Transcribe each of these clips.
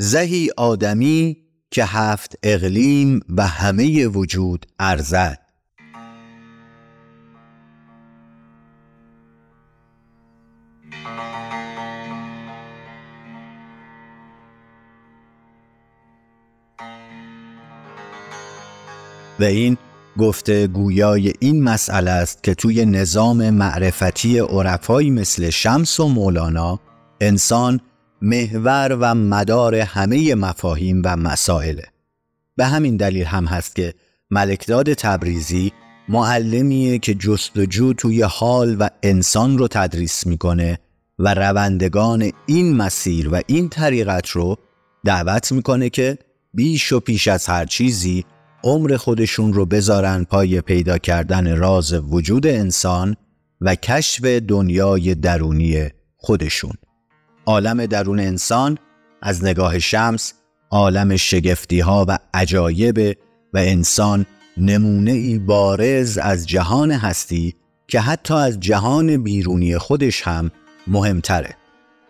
زهی آدمی که هفت اقلیم و همه وجود ارزد. و این گفته گویای این مسئله است که توی نظام معرفتی عرفایی مثل شمس و مولانا انسان محور و مدار همه مفاهیم و مسائله. به همین دلیل هم هست که ملکداد تبریزی معلمیه که جستجو توی حال و انسان رو تدریس می‌کنه و روندگان این مسیر و این طریقت رو دعوت می‌کنه که بیش و پیش از هر چیزی عمر خودشون رو بذارن پای پیدا کردن راز وجود انسان و کشف دنیای درونی خودشون. عالم درون انسان از نگاه شمس عالم شگفتی ها و عجایب و انسان نمونه ای بارز از جهان هستی که حتی از جهان بیرونی خودش هم مهمتره.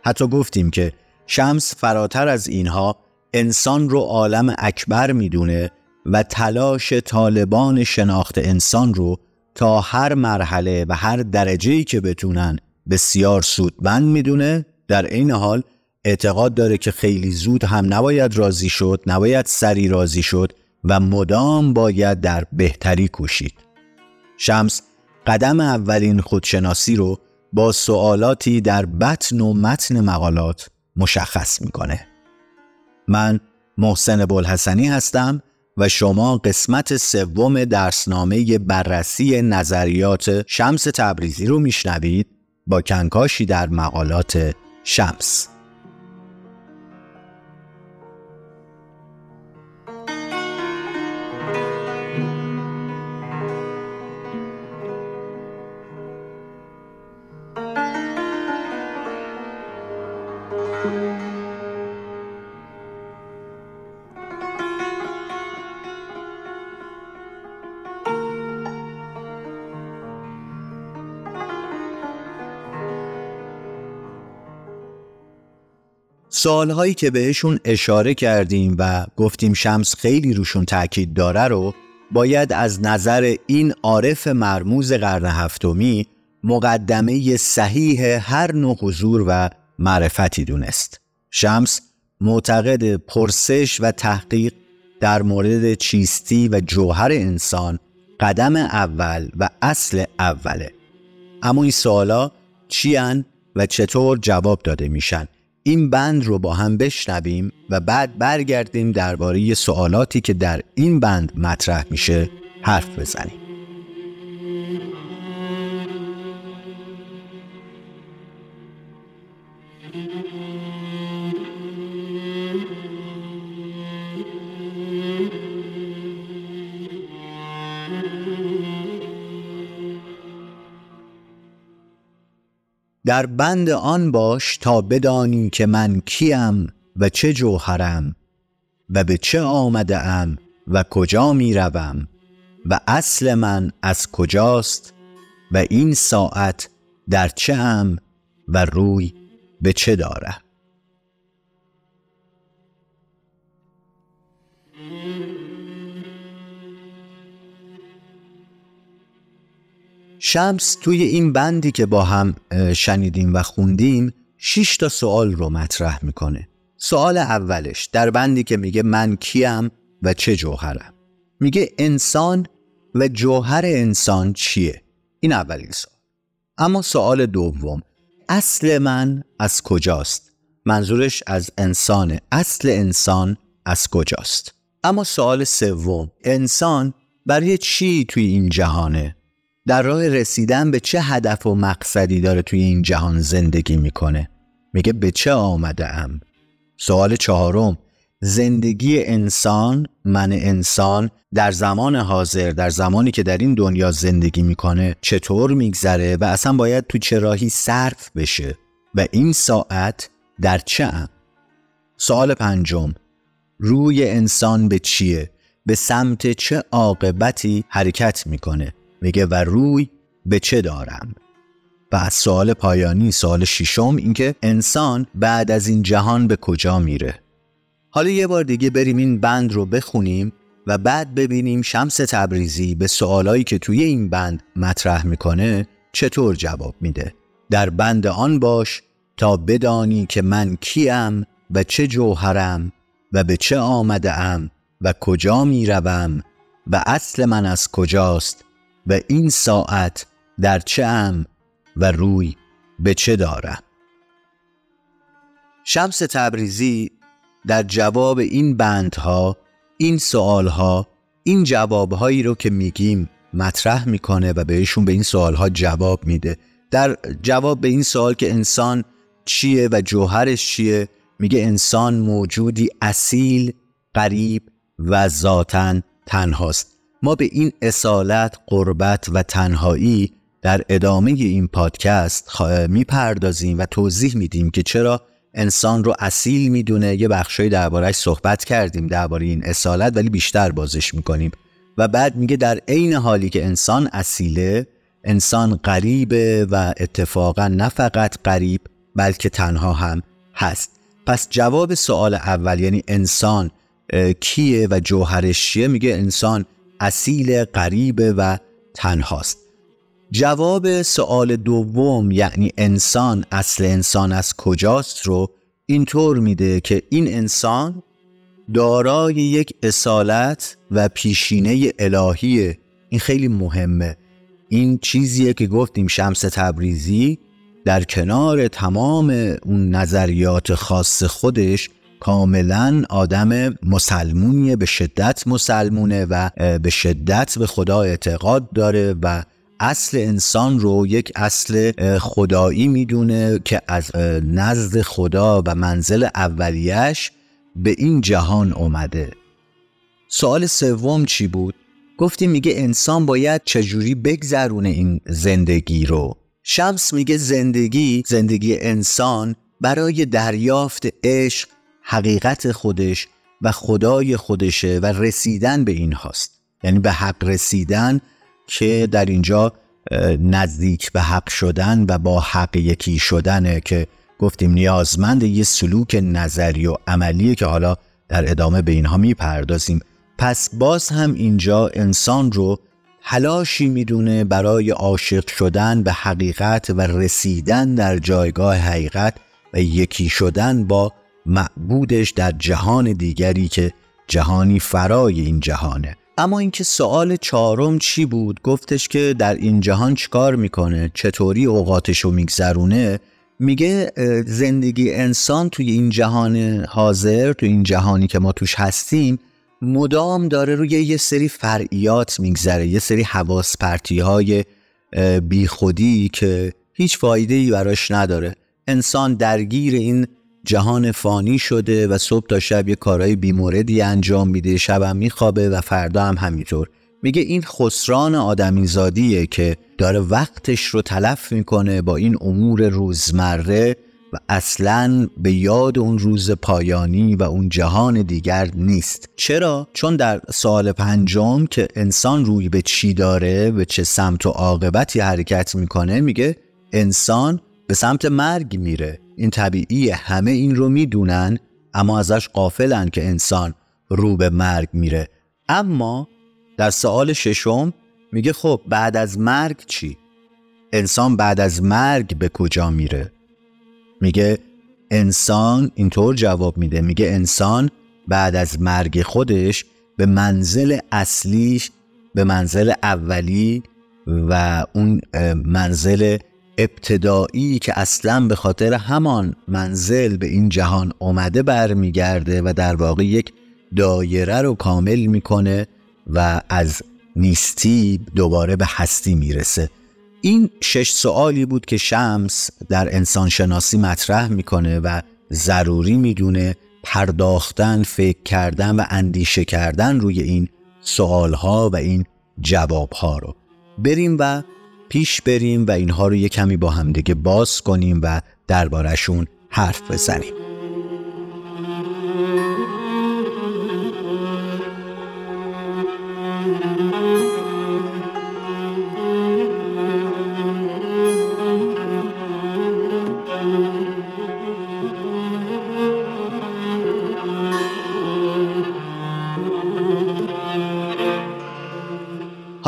حتی گفتیم که شمس فراتر از اینها انسان رو عالم اکبر می‌دونه و تلاش طالبان شناخت انسان رو تا هر مرحله و هر درجه‌ای که بتونن بسیار سودمند می‌دونه در این حال اعتقاد داره که خیلی زود هم نباید راضی شد نباید سری راضی شد و مدام باید در بهتری کوشید. شمس قدم اولین خودشناسی رو با سوالاتی در بطن و متن مقالات مشخص می‌کنه. من محسن بلحسنی هستم و شما قسمت سوم درسنامه بررسی نظریات شمس تبریزی رو میشنوید با کنکاشی در مقالات شمس سوالهایی که بهشون اشاره کردیم و گفتیم شمس خیلی روشون تاکید داره رو باید از نظر این عارف مرموز قرن هفتمی مقدمه صحیح هر نوع حضور و معرفتی دونست. شمس معتقد پرسش و تحقیق در مورد چیستی و جوهر انسان قدم اول و اصل اوله. اما این سوالا چی و چطور جواب داده میشن؟ این بند رو با هم بشنویم و بعد برگردیم درباره سوالاتی که در این بند مطرح میشه حرف بزنیم. در بند آن باش تا بدانی که من کیم و چه جوهرم و به چه آمده ام و کجا می روم و اصل من از کجاست و این ساعت در چه ام و روی به چه داره شمس توی این بندی که با هم شنیدیم و خوندیم شش تا سوال رو مطرح می‌کنه. سوال اولش در بندی که میگه من کیم و چه جوهرم؟ میگه انسان و جوهر انسان چیه؟ این اولین سوال. اما سوال دوم اصل من از کجاست؟ منظورش از انسان اصل انسان از کجاست؟ اما سوال سوم انسان برای چی توی این جهانه؟ در راه رسیدن به چه هدف و مقصدی داره توی این جهان زندگی می‌کنه؟ میگه به چه آمده ام سوال چهارم زندگی انسان من انسان در زمان حاضر در زمانی که در این دنیا زندگی می‌کنه چطور میگذره و اصلا باید تو چه راهی صرف بشه و این ساعت در چه ام سوال پنجم روی انسان به چیه؟ به سمت چه عاقبتی حرکت می‌کنه؟ میگه و روی به چه دارم؟ و سوال پایانی سوال ششم اینکه انسان بعد از این جهان به کجا میره؟ حالا یه بار دیگه بریم این بند رو بخونیم و بعد ببینیم شمس تبریزی به سوالایی که توی این بند مطرح می‌کنه چطور جواب میده. در بند آن باش تا بدانی که من کیم و چه جوهرم و به چه آمده ام و کجا می روم و اصل من از کجاست و این ساعت در چه ام و روی به چه دارم. شمس تبریزی در جواب این بندها این سوالها این جوابهایی رو که میگیم مطرح می‌کنه و بهشون به این سوالها جواب میده. در جواب به این سوال که انسان چیه و جوهرش چیه میگه انسان موجودی اصیل قریب و ذاتا تنهاست. ما به این اصالت قربت و تنهایی در ادامه این پادکست می‌پردازیم و توضیح میدیم که چرا انسان رو اصیل می‌دونه. یه بخشای دربارهش صحبت کردیم درباره این اصالت ولی بیشتر بازش می‌کنیم. و بعد میگه در عین حالی که انسان اصیله انسان غریبه و اتفاقا نه فقط غریب بلکه تنها هم هست. پس جواب سوال اول یعنی انسان کیه و جوهرش چیه؟ میگه انسان اصیل غریبه و تنهاست. جواب سوال دوم یعنی انسان اصل انسان از کجاست رو اینطور میده که این انسان دارای یک اصالت و پیشینه الهیه این خیلی مهمه. این چیزیه که گفتیم شمس تبریزی در کنار تمام اون نظریات خاص خودش کاملا آدم مسلمونیه به شدت مسلمونه و به شدت به خدا اعتقاد داره و اصل انسان رو یک اصل خدایی می‌دونه که از نزد خدا و منزل اولیش به این جهان اومده سوال سوم چی بود؟ گفتیم میگه انسان باید چجوری بگذرونه این زندگی رو شمس میگه زندگی زندگی انسان برای دریافت عشق حقیقت خودش و خدای خودشه و رسیدن به این هاست. یعنی به حق رسیدن که در اینجا نزدیک به حق شدن و با حق یکی شدنه که گفتیم نیازمند یه سلوک نظری و عملیه که حالا در ادامه به اینها می‌پردازیم. پس باز هم اینجا انسان رو تلاشی می‌دونه برای عاشق شدن به حقیقت و رسیدن در جایگاه حقیقت و یکی شدن با معبودش در جهان دیگری که جهانی فرای این جهانه. اما اینکه سوال چهارم چی بود؟ گفتش که در این جهان چیکار می‌کنه؟ چطوری اوقاتش رو میگذرونه؟ میگه زندگی انسان توی این جهان حاضر توی این جهانی که ما توش هستیم مدام داره روی یه سری فرعیات میگذره یه سری حواس پرتی های بیخودی که هیچ فایده ای براش نداره. انسان درگیر این جهان فانی شده و صبح تا شب یه کارهای بیموردی انجام میده شبم میخوابه و فردا هم همینطور. میگه این خسران آدمیزادیه که داره وقتش رو تلف می‌کنه با این امور روزمره و اصلا به یاد اون روز پایانی و اون جهان دیگر نیست. چرا؟ چون در سال پنجم که انسان روی به چی داره به چه سمت و عاقبتی حرکت می‌کنه میگه انسان به سمت مرگ میره. این طبیعی همه این رو می‌دونن اما ازش قافلن که انسان رو به مرگ میره اما در سوال ششم میگه خب بعد از مرگ چی؟ انسان بعد از مرگ به کجا میره؟ میگه انسان اینطور جواب میده میگه انسان بعد از مرگ خودش به منزل اصلیش به منزل اولی و اون منزل ابتدایی که اصلا به خاطر همان منزل به این جهان اومده برمیگرده و در واقع یک دایره رو کامل می‌کنه و از نیستی دوباره به هستی می‌رسه. این شش سوالی بود که شمس در انسانشناسی مطرح می‌کنه و ضروری می‌دونه پرداختن، فکر کردن و اندیشه کردن روی این سوالها و این جوابها رو. بریم و پیش بریم و اینها رو یه کمی با همدیگه باز کنیم و دربارشون حرف بزنیم.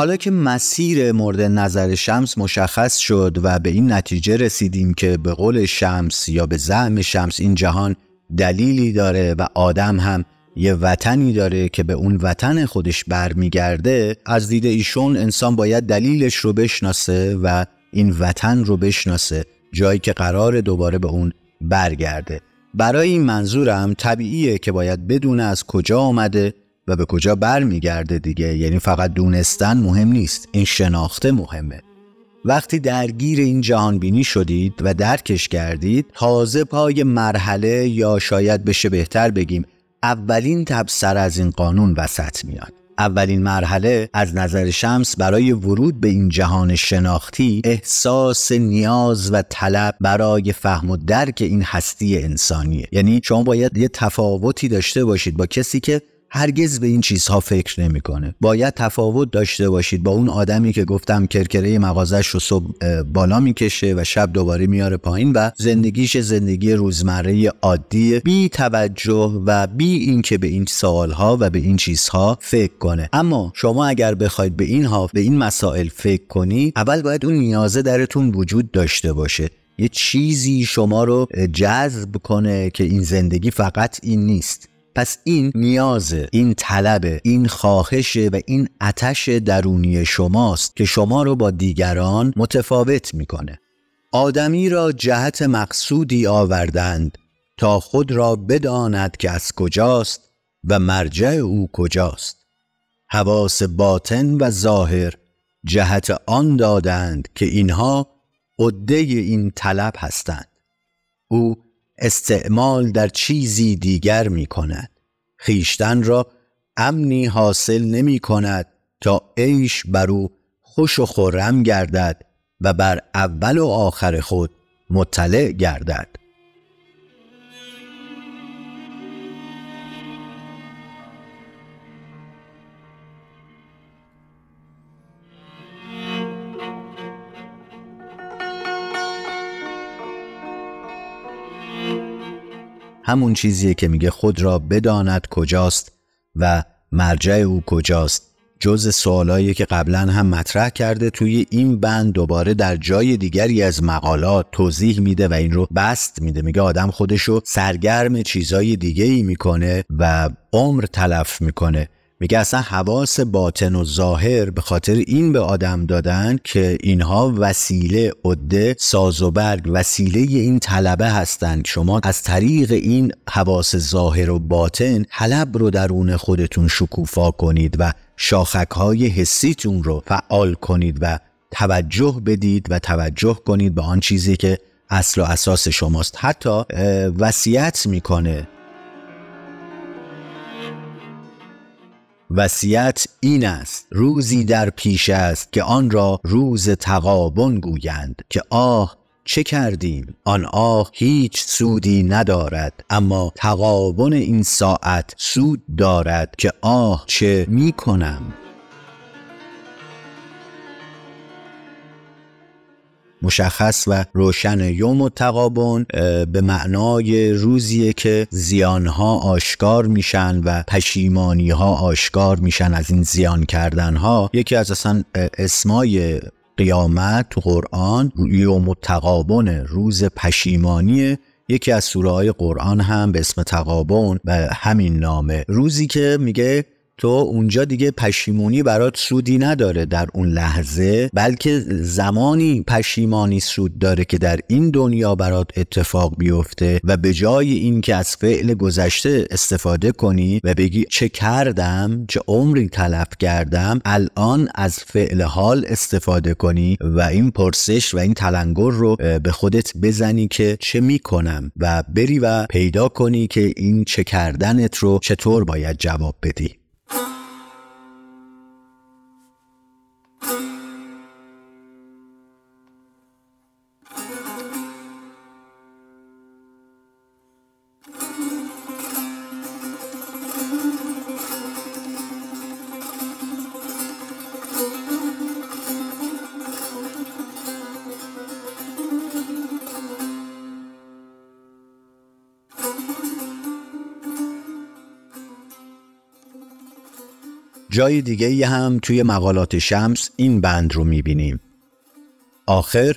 حالا که مسیر مورد نظر شمس مشخص شد و به این نتیجه رسیدیم که به قول شمس یا به زعم شمس این جهان دلیلی داره و آدم هم یه وطنی داره که به اون وطن خودش برمیگرده از دید ایشون انسان باید دلیلش رو بشناسه و این وطن رو بشناسه جایی که قرار دوباره به اون برگرده. برای این منظورم طبیعیه که باید بدون از کجا آمده و به کجا برمیگرده دیگه؟ یعنی فقط دونستن مهم نیست. این شناخته مهمه. وقتی درگیر این جهان بینی شدید و درکش کردید تازه پای مرحله یا شاید بشه بهتر بگیم اولین تبصر از این قانون وسط میاد. اولین مرحله از نظر شمس برای ورود به این جهان شناختی احساس نیاز و طلب برای فهم و درک این هستی انسانیه. یعنی شما باید یه تفاوتی داشته باشید با کسی که هرگز به این چیزها فکر نمی‌کنه. باید تفاوت داشته باشید با اون آدمی که گفتم کرکره مغازش رو صبح بالا می‌کشه و شب دوباره میاره پایین و زندگیش زندگی روزمره عادی بی توجه و بی اینکه به این سوالها و به این چیزها فکر کنه. اما شما اگر بخواید به اینها به این مسائل فکر کنی اول باید اون نیازه درتون وجود داشته باشه. یه چیزی شما رو جذب کنه که این زندگی فقط این نیست. پس این نیازه این طلب این خواهش و این اتش درونی شماست که شما رو با دیگران متفاوت می‌کنه. آدمی را جهت مقصودی آوردند تا خود را بداند که از کجاست و مرجع او کجاست. حواس باطن و ظاهر جهت آن دادند که اینها عده این طلب هستند. او استعمال در چیزی دیگر می کند خیشتن را امنی حاصل نمی کند تا عیش بر او خوش و خورم گردد و بر اول و آخر خود مطلع گردد. همون چیزیه که میگه خود را بداند کجاست و مرجع او کجاست جز سوالایی که قبلا هم مطرح کرده توی این بند دوباره در جای دیگری از مقالات توضیح میده و این رو بست میده. میگه آدم خودشو سرگرم چیزای دیگه ای می‌کنه و عمر تلف می‌کنه. میگه اصلا حواس باطن و ظاهر به خاطر این به آدم دادن که اینها وسیله عده ساز و برگ وسیله این طلبه هستند شما از طریق این حواس ظاهر و باطن حلب رو درون خودتون شکوفا کنید و شاخک های حسیتون رو فعال کنید و توجه بدید و توجه کنید به آن چیزی که اصل و اساس شماست. حتی وصیت می‌کنه. وصیت این است روزی در پیش است که آن را روز تقابن گویند که آه چه کردیم؟ آن آه هیچ سودی ندارد اما تقابن این ساعت سود دارد که آه چه می کنم؟ مشخص و روشن یوم تقابن به معنای روزیه که زیانها آشکار میشن و پشیمانی ها آشکار میشن از این زیان کردن ها یکی از اصلا اسمای قیامت تو قرآن یوم تقابن روز پشیمانی یکی از سوره های قرآن هم به اسم تقابن به همین نامه. روزی که میگه تو اونجا دیگه پشیمونی برات سودی نداره در اون لحظه بلکه زمانی پشیمانی سود داره که در این دنیا برات اتفاق بیفته و به جای اینکه از فعل گذشته استفاده کنی و بگی چه کردم چه عمری تلف کردم الان از فعل حال استفاده کنی و این پرسش و این تلنگر رو به خودت بزنی که چه می‌کنم و بری و پیدا کنی که این چه کردنت رو چطور باید جواب بدی. جای دیگه هم توی مقالات شمس این بند رو می‌بینیم. آخر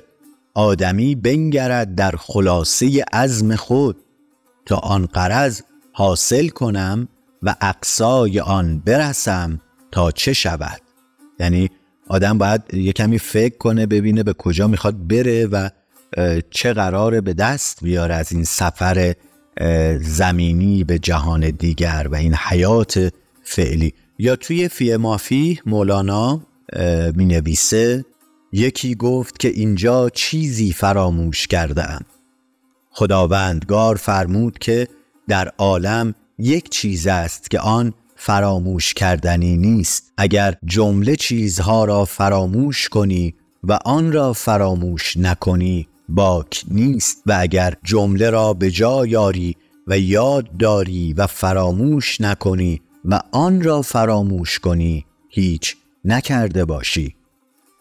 آدمی بنگرد در خلاصه عزم خود. تا آن قرض حاصل کنم و اقصای آن برسم تا چه شود. یعنی آدم باید یه کمی فکر کنه ببینه به کجا می‌خواد بره و چه قراره به دست بیاره از این سفر زمینی به جهان دیگر و این حیات فعلی. یا توی فی مافی مولانا می نویسه یکی گفت که اینجا چیزی فراموش کردم خداوندگار فرمود که در عالم یک چیز است که آن فراموش کردنی نیست. اگر جمله چیزها را فراموش کنی و آن را فراموش نکنی باک نیست. و اگر جمله را به جا یاری و یاد داری و فراموش نکنی و آن را فراموش کنی هیچ نکرده باشی.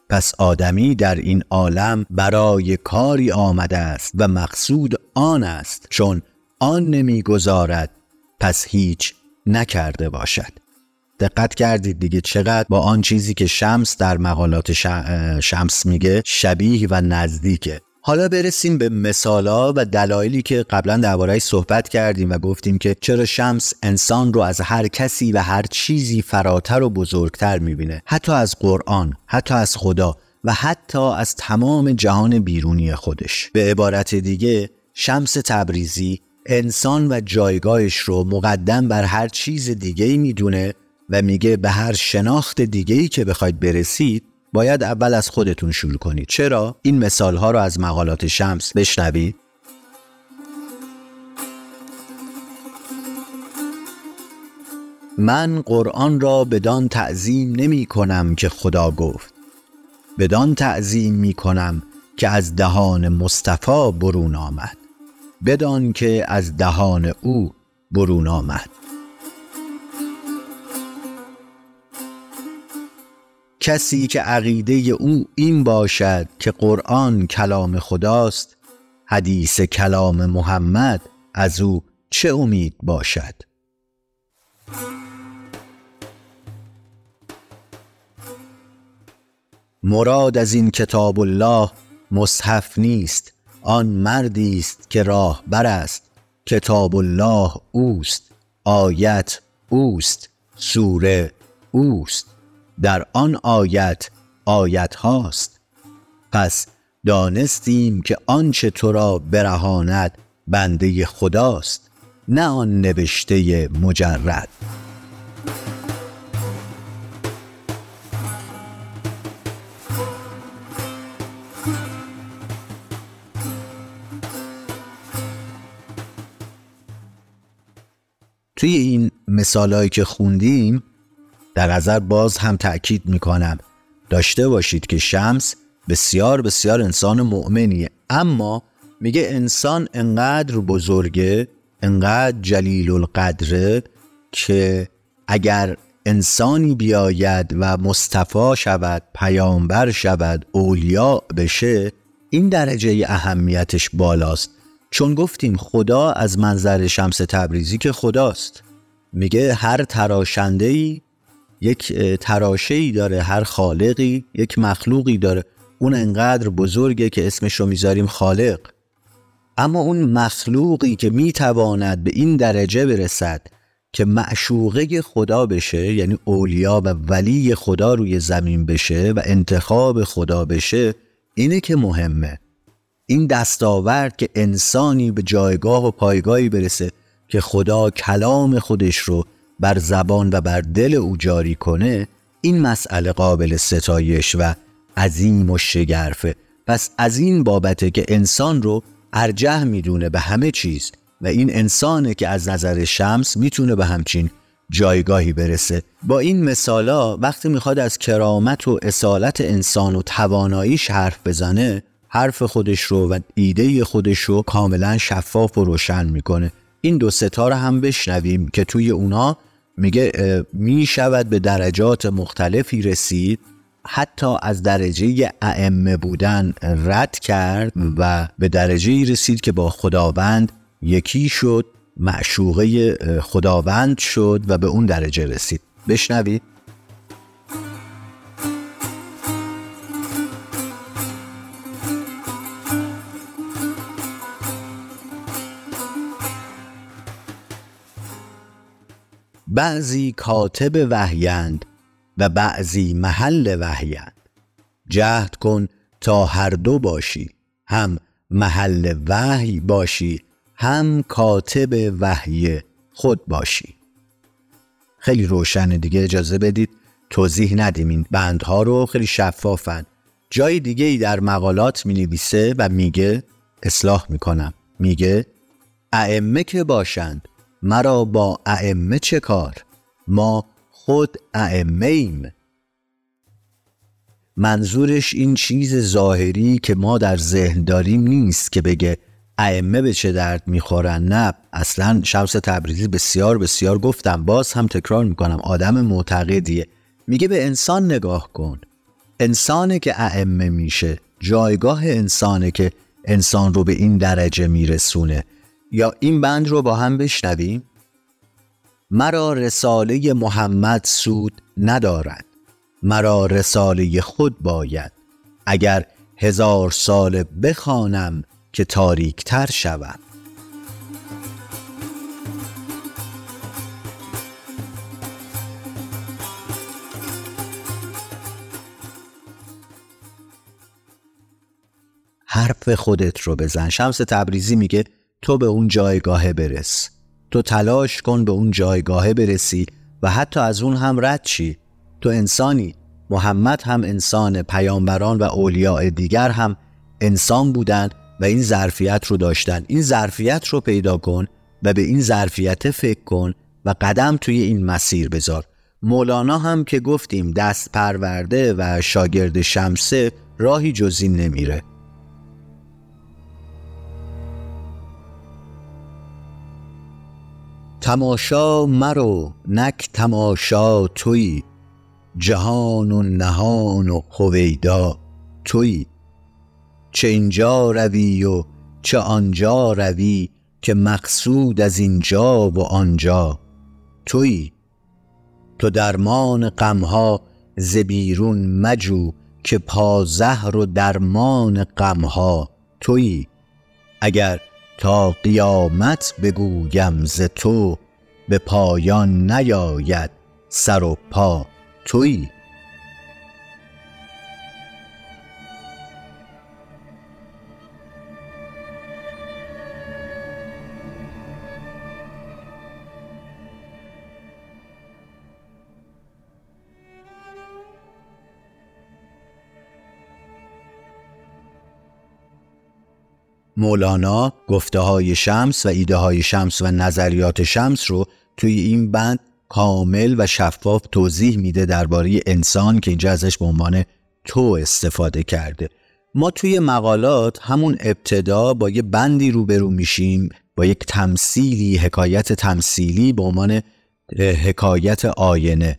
پس آدمی در این عالم برای کاری آمده است و مقصود آن است چون آن نمی‌گذارد پس هیچ نکرده باشد. دقت کردید دیگه چقدر با آن چیزی که شمس در مقالات شمس میگه شبیه و نزدیکه. حالا برسیم به مثالا و دلایلی که قبلا دربارهش صحبت کردیم و گفتیم که چرا شمس انسان رو از هر کسی و هر چیزی فراتر و بزرگتر می‌بینه حتی از قرآن حتی از خدا و حتی از تمام جهان بیرونی خودش. به عبارت دیگه شمس تبریزی انسان و جایگاهش رو مقدم بر هر چیز دیگه می‌دونه و میگه به هر شناخت دیگه که بخواید برسید باید اول از خودتون شروع کنید. چرا؟ این مثال ها رو از مقالات شمس بشنوید. من قرآن را بدان تعظیم نمی کنم که خدا گفت. بدان تعظیم می کنم که از دهان مصطفی برون آمد. بدان که از دهان او برون آمد. کسی که عقیده او این باشد که قرآن کلام خداست حدیث کلام محمد از او چه امید باشد؟ مراد از این کتاب الله مصحف نیست آن مردی است که راه بر است. کتاب الله اوست آیت اوست سوره اوست. در آن آیت آیت هاست پس دانستیم که آنچه تو را برهاند بنده خداست نه آن نوشته مجرد. توی این مثالهایی که خوندیم در نظر باز هم تأکید می‌کنم. داشته باشید که شمس بسیار بسیار انسان مؤمنیه. اما میگه انسان انقدر بزرگه انقدر جلیل القدره که اگر انسانی بیاید و مصطفا شود پیامبر شود اولیا بشه این درجه اهمیتش بالاست. چون گفتیم خدا از منظر شمس تبریزی که خداست. میگه هر تراشنده یک تراشه داره هر خالقی یک مخلوقی داره. اون انقدر بزرگه که اسمش رو می‌ذاریم خالق. اما اون مخلوقی که می‌تواند به این درجه برسد که معشوقه خدا بشه یعنی اولیا و ولی خدا روی زمین بشه و انتخاب خدا بشه اینه که مهمه. این دستاورد که انسانی به جایگاه و پایگاهی برسه که خدا کلام خودش رو بر زبان و بر دل او جاری کنه این مسئله قابل ستایش و عظیم و شگرفه. پس از این بابته که انسان رو ارجه می‌دونه به همه چیز و این انسانه که از نظر شمس می‌تونه به همچین جایگاهی برسه. با این مثالا وقتی می‌خواد از کرامت و اصالت انسان و تواناییش حرف بزنه حرف خودش رو و ایده خودش رو کاملا شفاف و روشن می‌کنه. این دو ستاره هم بشنویم که توی اونا میگه می شود به درجات مختلفی رسید حتی از درجه ائمه بودن رد کرد و به درجه رسید که با خداوند یکی شد معشوقه خداوند شد و به اون درجه رسید. بشنوید. بعضی کاتب وحیند و بعضی محل وحیند جهد کن تا هر دو باشی هم محل وحی باشی هم کاتب وحی خود باشی. خیلی روشن دیگه اجازه بدید توضیح ندیم این بندها رو خیلی شفافن. جای دیگه ای در مقالات می نویسه و میگه اصلاح می‌کنم میگه ائمه که باشند مرا با ائمه چه کار؟ ما خود ائمه ایم منظورش این چیز ظاهری که ما در ذهن داریم نیست که بگه ائمه به چه درد می‌خورن. نه اصلا شمس تبریزی بسیار بسیار گفتم. باز هم تکرار می‌کنم آدم معتقدیه. میگه به انسان نگاه کن. انسانه که ائمه میشه جایگاه انسانه که انسان رو به این درجه میرسونه. یا این بند رو با هم بشنویم؟ مرا رساله محمد سود ندارد. مرا رساله خود باید. اگر هزار سال بخوانم که تاریک تر شوم حرف خودت رو بزن. شمس تبریزی میگه تو به اون جایگاهه برس. تو تلاش کن به اون جایگاهه برسی و حتی از اون هم رد چی تو انسانی محمد هم انسان پیامبران و اولیاء دیگر هم انسان بودند و این ظرفیت رو داشتن. این ظرفیت رو پیدا کن و به این ظرفیت فکر کن و قدم توی این مسیر بذار. مولانا هم که گفتیم دست پرورده و شاگرد شمسه راهی جز نمیره. تماشا مرو نک تماشا توی. جهان و نهان و خویدا توی. چه اینجا روی و چه آنجا روی که مقصود از اینجا و آنجا توی. تو درمان غمها ز بیرون مجو که پازهر و درمان غمها توی. اگر تا قیامت بگویم ز تو به پایان نیاید سر و پا تویی. مولانا گفته های شمس و ایده های شمس و نظریات شمس رو توی این بند کامل و شفاف توضیح میده درباره انسان که اینجا ازش به عنوان تو استفاده کرده. ما توی مقالات همون ابتدا با یه بندی روبرو میشیم با یک تمثیلی حکایت تمثیلی به عنوان حکایت آینه.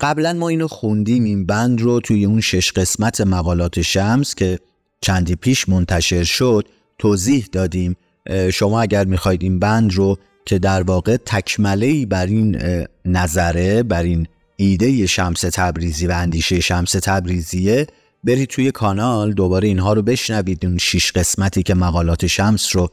قبلا ما اینو خوندیم این بند رو توی اون شش قسمت مقالات شمس که چندی پیش منتشر شد. توضیح دادیم شما اگر می‌خواید این بند رو که در واقع تکمله بر این نظره بر این ایده شمس تبریزی و اندیشه شمس تبریزیه برید توی کانال دوباره اینها رو بشنوید. اون شیش قسمتی که مقالات شمس رو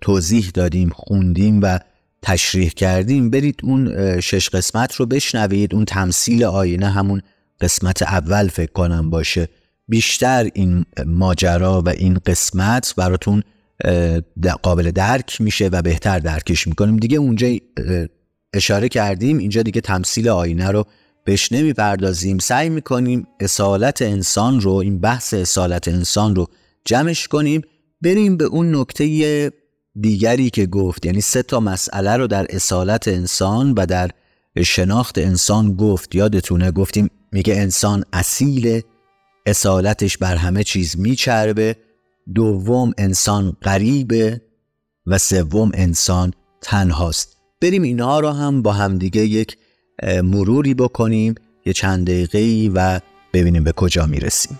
توضیح دادیم خوندیم و تشریح کردیم. برید اون شش قسمت رو بشنوید. اون تمثیل آینه همون قسمت اول فکر کنم باشه. بیشتر این ماجرا و این قسمت براتون قابل درک میشه و بهتر درکش می‌کنیم. دیگه اونجا اشاره کردیم اینجا دیگه تمثیل آینه رو بهش نمی‌پردازیم. سعی می‌کنیم اصالت انسان رو این بحث اصالت انسان رو جمعش کنیم. بریم به اون نکته دیگری که گفت. یعنی سه تا مسئله رو در اصالت انسان و در شناخت انسان گفت. یادتونه گفتیم میگه انسان اصیل اصالتش بر همه چیز میچربه. دوم انسان غریبه و سوم انسان تنهاست. بریم اینها رو هم با همدیگه یک مروری بکنیم یه چند دقیقه و ببینیم به کجا می‌رسیم.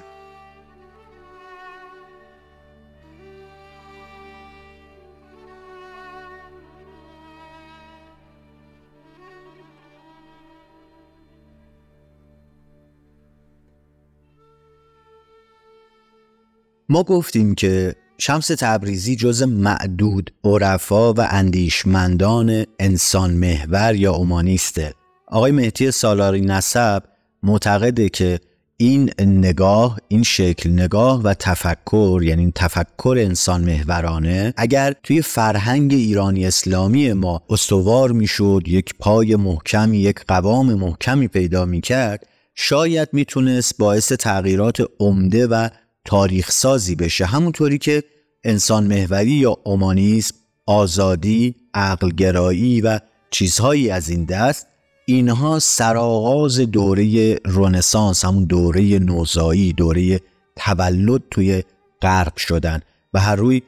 ما گفتیم که شمس تبریزی جز معدود عرفا و اندیشمندان انسان محور یا اومانیسته آقای مهدی سالاری نسب معتقده که این نگاه این شکل نگاه و تفکر یعنی تفکر انسان محورانه اگر توی فرهنگ ایرانی اسلامی ما استوار می‌شد یک پای محکمی یک قوام محکمی پیدا می‌کرد شاید می‌تونست باعث تغییرات عمده و تاریخ سازی بشه. همونطوری که انسان محوری یا اومانیسم آزادی عقلگرایی و چیزهایی از این دست اینها سرآغاز دوره رونسانس همون دوره نوزایی دوره تولد توی غرب شدن و هر روی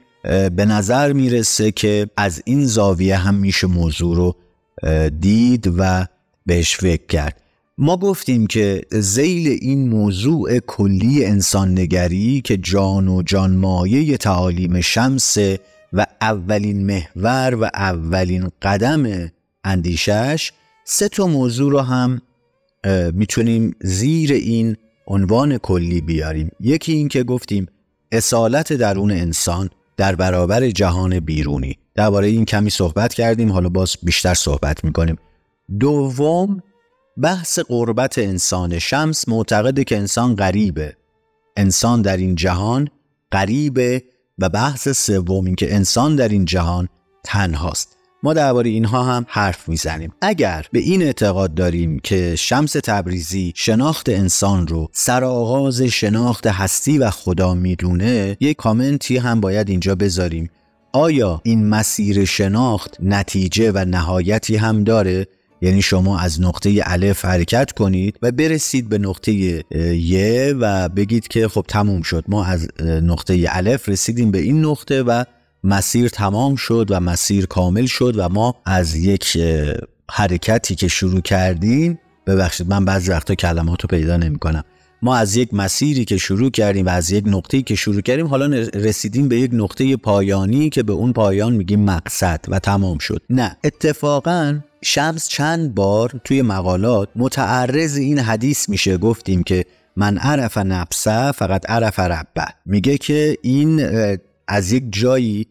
به نظر می‌رسه که از این زاویه هم میشه موضوع رو دید و بهش فکر کرد. ما گفتیم که زیل این موضوع کلی انسان نگری که جان و جانمایه تعالیم شمس و اولین محور و اولین قدم اندیشش سه تا موضوع رو هم می‌تونیم زیر این عنوان کلی بیاریم. یکی این که گفتیم اصالت درون انسان در برابر جهان بیرونی. درباره این کمی صحبت کردیم حالا باز بیشتر صحبت می‌کنیم. دوم بحث قربت انسان شمس معتقده که انسان غریبه. انسان در این جهان غریبه و بحث سوم این که انسان در این جهان تنهاست. ما درباره اینها هم حرف می‌زنیم. اگر به این اعتقاد داریم که شمس تبریزی شناخت انسان رو سرآغاز شناخت هستی و خدا می‌دونه یک کامنتی هم باید اینجا بذاریم. آیا این مسیر شناخت نتیجه و نهایتی هم داره؟ یعنی شما از نقطه الف حرکت کنید و برسید به نقطه یه و بگید که خب تموم شد. ما از نقطه الف رسیدیم به این نقطه و مسیر تمام شد و مسیر کامل شد و ما از یک حرکتی که شروع کردیم ببخشید من بعضی وقتا کلمات رو پیدا نمی کنم ما از یک مسیری که شروع کردیم و از یک نقطه‌ای که شروع کردیم حالا رسیدیم به یک نقطه پایانی که به اون پایان میگیم مقصد و تمام شد. نه اتفاقا شمس چند بار توی مقالات متعرض این حدیث میشه گفتیم که من عرف نفسه فقط عرف ربه. میگه که این از یک جایی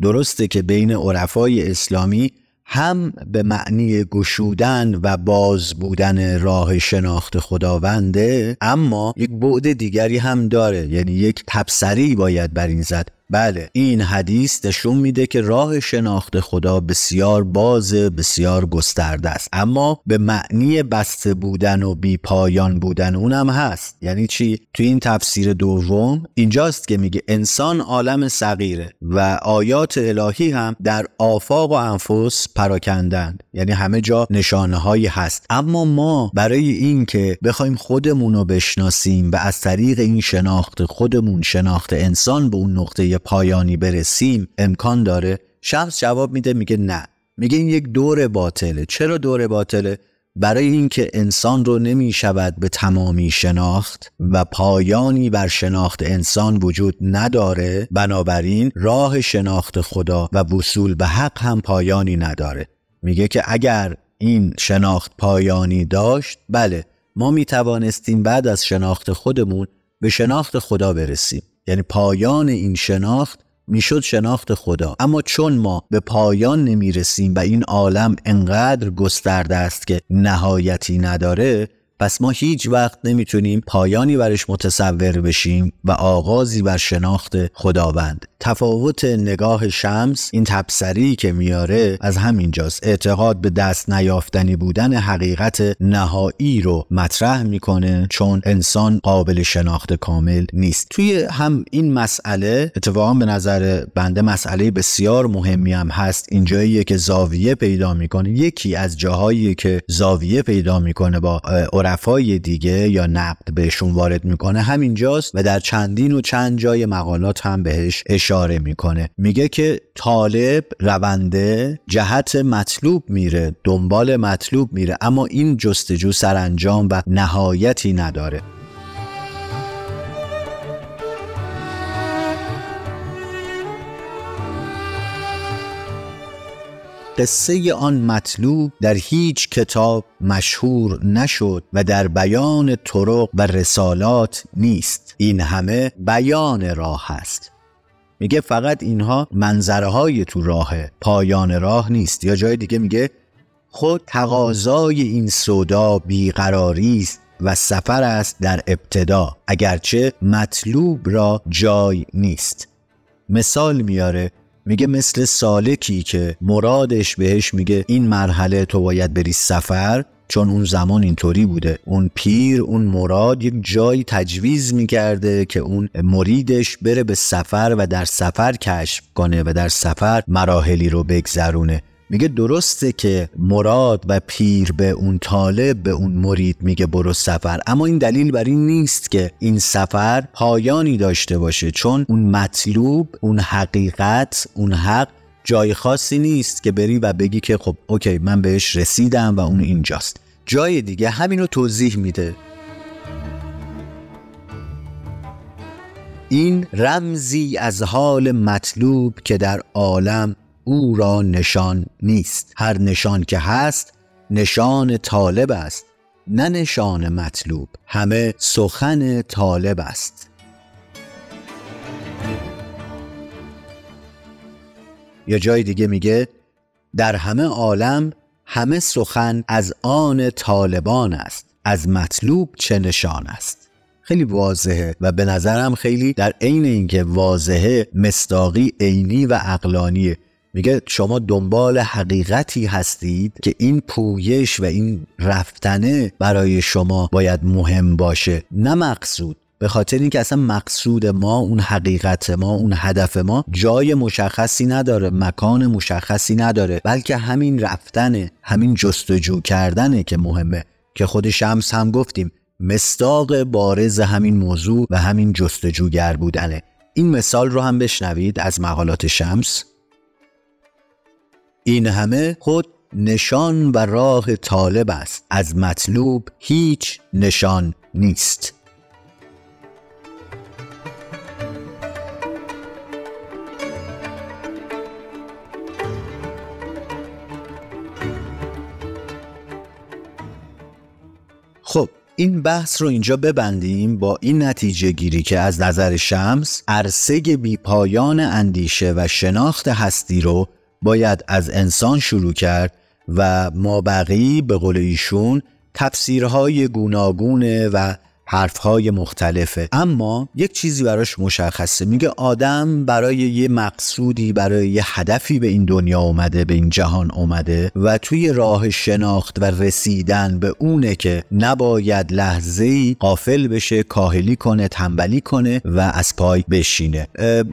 درسته که بین عرفای اسلامی هم به معنی گشودن و باز بودن راه شناخت خداونده اما یک بعد دیگری هم داره. یعنی یک تبصری باید بر این زد. بله این حدیث نشون میده که راه شناخت خدا بسیار باز بسیار گسترده است. اما به معنی بسته بودن و بی پایان بودن اونم هست. یعنی چی؟ توی این تفسیر دوم اینجاست که میگه انسان عالم صغیره و آیات الهی هم در آفاق و انفس پراکندند. یعنی همه جا نشانه هایی هست. اما ما برای اینکه بخوایم خودمون رو بشناسیم و از طریق این شناخت خودمون شناخت انسان به اون نقطه پایانی برسیم امکان داره؟ شمس جواب میده میگه نه. میگه این یک دور باطله. چرا دور باطله؟ برای اینکه انسان رو نمی شود به تمامی شناخت و پایانی بر شناخت انسان وجود نداره بنابراین راه شناخت خدا و وصول به حق هم پایانی نداره. میگه که اگر این شناخت پایانی داشت بله ما می توانستیم بعد از شناخت خودمون به شناخت خدا برسیم. یعنی پایان این شناخت می‌شد شناخت خدا. اما چون ما به پایان نمی‌رسیم و این عالم انقدر گسترده است که نهایتی نداره پس ما هیچ وقت نمی‌تونیم پایانی برش متصور بشیم و آغازی بر شناخت خداوند. تفاوت نگاه شمس این تبصری که میاره از همینجاست. اعتقاد به دست نیافتنی بودن حقیقت نهایی رو مطرح می‌کنه چون انسان قابل شناخت کامل نیست. توی هم این مسئله اتفاقا به نظر بنده مسئله بسیار مهمی هم هست. اینجاییه که زاویه پیدا می‌کنه. یکی از جاهایی که زاویه پیدا می‌کنه با عرفای دیگه یا نقد بهشون وارد می‌کنه همینجاست و در چندین و چند جای مقالات هم بهش اشاره می‌کنه. میگه که طالب رونده جهت مطلوب میره دنبال مطلوب میره اما این جستجو سرانجام و نهایتی نداره. قصه آن مطلوب در هیچ کتاب مشهور نشد و در بیان طرق و رسالات نیست. این همه بیان راه است. میگه فقط اینها منظره های تو راه پایان راه نیست. یا جای دیگه میگه خود تقاضای این سودا بیقراری است و سفر است در ابتدا اگرچه مطلوب را جای نیست. مثال میاره میگه مثل سالکی که مرادش بهش میگه این مرحله تو باید بری سفر چون اون زمان اینطوری بوده. اون پیر اون مراد یک جایی تجویز می‌کرده که اون مریدش بره به سفر و در سفر کشف کنه و در سفر مراحلی رو بگذرونه. میگه درسته که مراد و پیر به اون طالب به اون مرید میگه برو سفر. اما این دلیل بر این نیست که این سفر پایانی داشته باشه چون اون مطلوب اون حقیقت اون حق جای خاصی نیست که بری و بگی که خب اوکی من بهش رسیدم و اون اینجاست. جای دیگه همینو توضیح میده. این رمزی از حال مطلوب که در عالم او را نشان نیست. هر نشان که هست نشان طالب است نه نشان مطلوب. همه سخن طالب است. یا جای دیگه میگه در همه عالم همه سخن از آن طالبان است از مطلوب چه نشان است؟ خیلی واضحه و به نظرم خیلی در عین اینکه واضحه مستاقی عینی و اقلانیه میگه شما دنبال حقیقتی هستید که این پویش و این رفتنه برای شما باید مهم باشه نه مقصود. به خاطر اینکه اصلا مقصود ما اون حقیقت ما اون هدف ما جای مشخصی نداره مکان مشخصی نداره بلکه همین رفتنه همین جستجو کردنه که مهمه. که خود شمس هم گفتیم مستاق بارز همین موضوع و همین جستجوگر بودنه. این مثال رو هم بشنوید از مقالات شمس. این همه خود نشان و راه طالب است. از مطلوب هیچ نشان نیست. خب این بحث رو اینجا ببندیم با این نتیجه گیری که از نظر شمس عرصه بی پایان اندیشه و شناخت هستی رو باید از انسان شروع کرد و ما بقی به قول ایشون تفسیرهای گوناگونه و حرفهای مختلفه. اما یک چیزی براش مشخصه. میگه آدم برای یه مقصودی برای یه هدفی به این دنیا اومده به این جهان اومده و توی راه شناخت و رسیدن به اونه که نباید لحظه ای قافل بشه کاهلی کنه تنبلی کنه و از پای بشینه.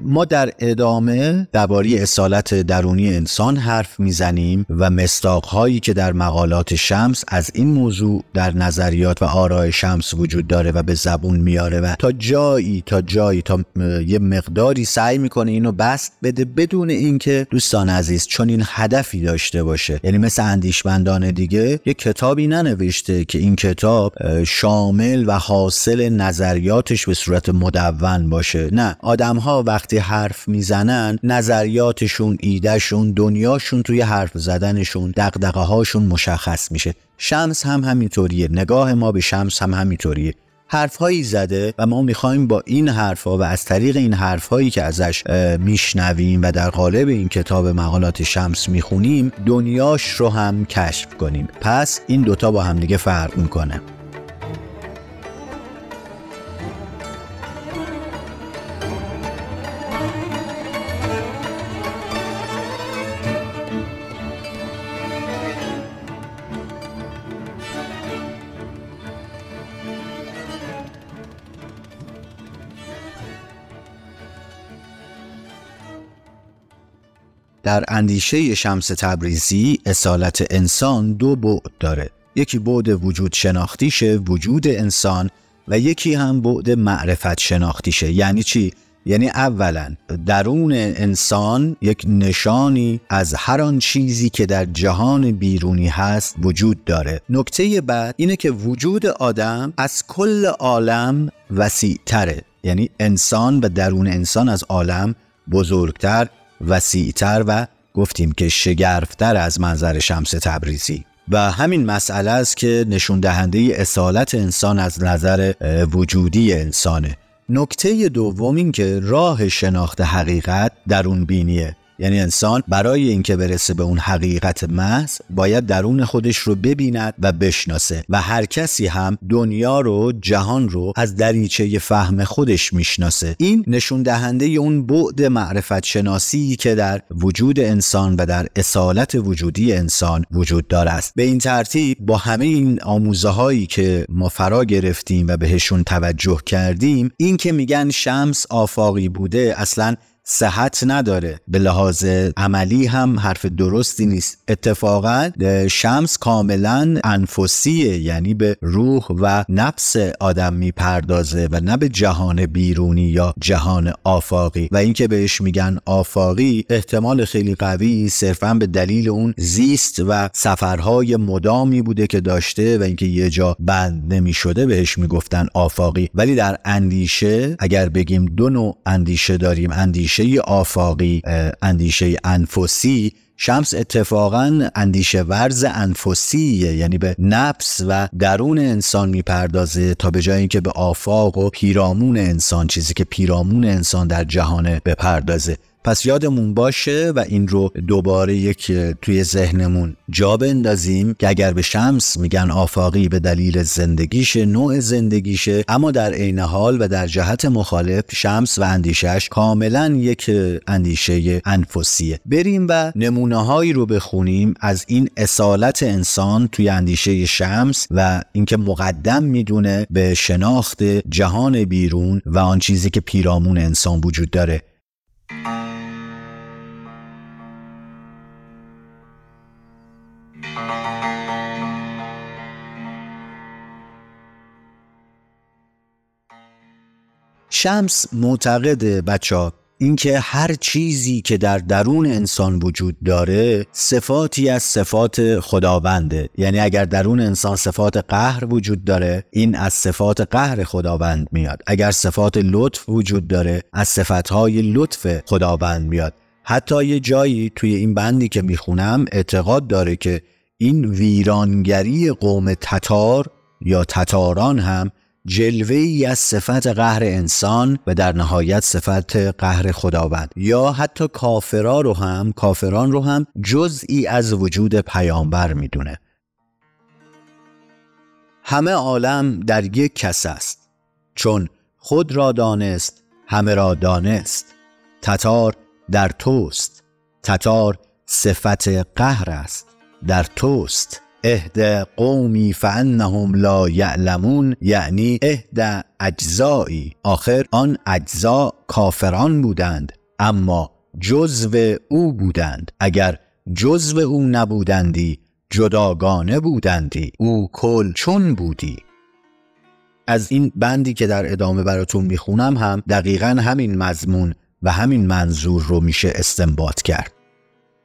ما در ادامه درباره اصالت درونی انسان حرف می‌زنیم و مستاقهایی که در مقالات شمس از این موضوع در نظریات و آراء شمس وجود داره. و به زبون میاره و تا جایی تا جایی تا یه مقداری سعی می‌کنه اینو بست بده بدون اینکه دوستان عزیز چون این هدفی داشته باشه. یعنی مثل اندیشمندان دیگه یه کتابی ننوشته که این کتاب شامل و حاصل نظریاتش به صورت مدون باشه. نه آدم ها وقتی حرف می‌زنن نظریاتشون ایدهشون دنیاشون توی حرف زدنشون دقدقه هاشون مشخص میشه. شمس هم همینطوریه. نگاه ما به شمس هم همینطوریه. حرفهایی زده و ما می‌خوایم با این حرفها و از طریق این حرفهایی که ازش میشنویم و در قالب این کتاب مقالات شمس می‌خونیم دنیاش رو هم کشف کنیم. پس این دوتا با همدیگه فرق می‌کنه. در اندیشه شمس تبریزی اصالت انسان دو بعد داره. یکی بعد وجود شناختیشه وجود انسان و یکی هم بعد معرفت شناختیشه یعنی چی؟ یعنی اولا درون انسان یک نشانی از هر آن چیزی که در جهان بیرونی هست وجود داره. نکته بعد اینه که وجود آدم از کل عالم وسیع تره یعنی انسان و درون انسان از عالم بزرگتر وسیعتر و گفتیم که شگرفتر از منظر شمس تبریزی. و همین مسئله است که نشون دهنده اصالت انسان از نظر وجودی انسانه. نکته دوم این که راه شناخت حقیقت درون بینیه. یعنی انسان برای اینکه برسه به اون حقیقت محض باید درون خودش رو ببیند و بشناسه و هر کسی هم دنیا رو جهان رو از دریچه فهم خودش می‌شناسه. این نشون دهنده اون بعد معرفت شناسی که در وجود انسان و در اصالت وجودی انسان وجود داره است. به این ترتیب با همه این آموزه هایی که ما فرا گرفتیم و بهشون توجه کردیم این که میگن شمس آفاقی بوده اصلا صحت نداره. به لحاظ عملی هم حرف درستی نیست. اتفاقا شمس کاملا انفسیه یعنی به روح و نفس آدم می‌پردازه و نه به جهان بیرونی یا جهان آفاقی. و اینکه بهش میگن آفاقی احتمال خیلی قوی صرفا به دلیل اون زیست و سفرهای مدامی بوده که داشته و اینکه یه جا بند نمی‌شده بهش می‌گفتن آفاقی. ولی در اندیشه اگر بگیم دو نوع اندیشه داریم. اندیشه اندیشه آفاقی اندیشه انفسی شمس اتفاقا اندیشه ورز انفسیه یعنی به نفس و درون انسان می‌پردازه تا به جای اینکه به آفاق و پیرامون انسان چیزی که پیرامون انسان در جهان بپردازه. پس یادمون باشه و این رو دوباره یک توی ذهنمون جا بندازیم که اگر به شمس میگن آفاقی به دلیل زندگیشه نوع زندگیشه اما در عین حال و در جهت مخالف شمس و اندیشش کاملا یک اندیشه انفسیه. بریم و نمونه هایی رو بخونیم از این اصالت انسان توی اندیشه شمس و اینکه مقدم می‌دونه به شناخت جهان بیرون و آن چیزی که پیرامون انسان وجود داره. شمس معتقده بچه اینکه هر چیزی که در درون انسان وجود داره صفاتی از صفات خداونده. یعنی اگر درون انسان صفات قهر وجود داره این از صفات قهر خداوند میاد. اگر صفات لطف وجود داره از صفتهای لطف خداوند میاد. حتی یه جایی توی این بندی که می‌خونم اعتقاد داره که این ویرانگری قوم تتار یا تتاران هم جلوه ای از صفت قهر انسان و در نهایت صفت قهر خداوند. یا حتی کافران رو هم کافران رو هم جزئی از وجود پیامبر می‌دونه. همه عالم در یک کس است. چون خود را دانست همه را دانست. تتار در توست. تتار صفت قهر است. در توست. اهد قومی فانهم لا یعلمون یعنی اهد اجزایی آخر آن اجزا کافران بودند اما جزو او بودند. اگر جزو او نبودندی جداگانه بودندی. او کل چون بودی. از این بندی که در ادامه براتون می‌خونم هم دقیقا همین مضمون و همین منظور رو میشه استنباط کرد.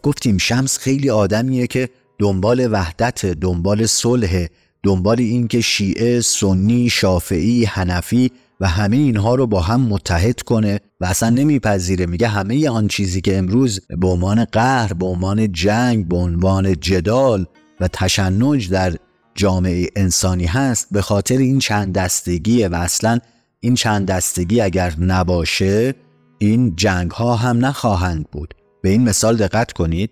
گفتیم شمس خیلی آدمیه که دنبال وحدت دنبال صلح دنبال اینکه شیعه سنی شافعی حنفی و همه اینها رو با هم متحد کنه و اصلا نمیپذیره. میگه همه آن چیزی که امروز به عنوان قهر به عنوان جنگ به عنوان جدال و تشنج در جامعه انسانی هست به خاطر این چند دستگیه و اصلا این چند دستگی اگر نباشه این جنگ ها هم نخواهند بود. به این مثال دقت کنید.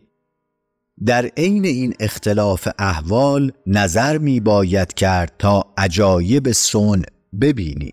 در عین این اختلاف احوال نظر می باید کرد تا عجایب سون ببینی.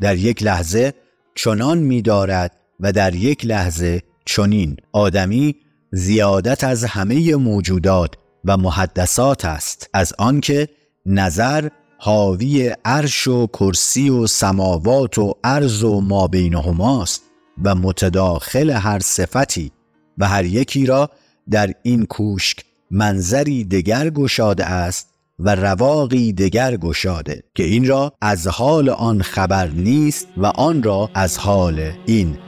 در یک لحظه چنان می دارد و در یک لحظه چنین. آدمی زیادت از همه موجودات و محدثات است. از آنکه نظر حاوی عرش و کرسی و سماوات و عرض و ما بینهماست و متداخل هر صفتی و هر یکی را در این کوشک منظری دگر گشاده است و رواقی دگر گشاده که این را از حال آن خبر نیست و آن را از حال این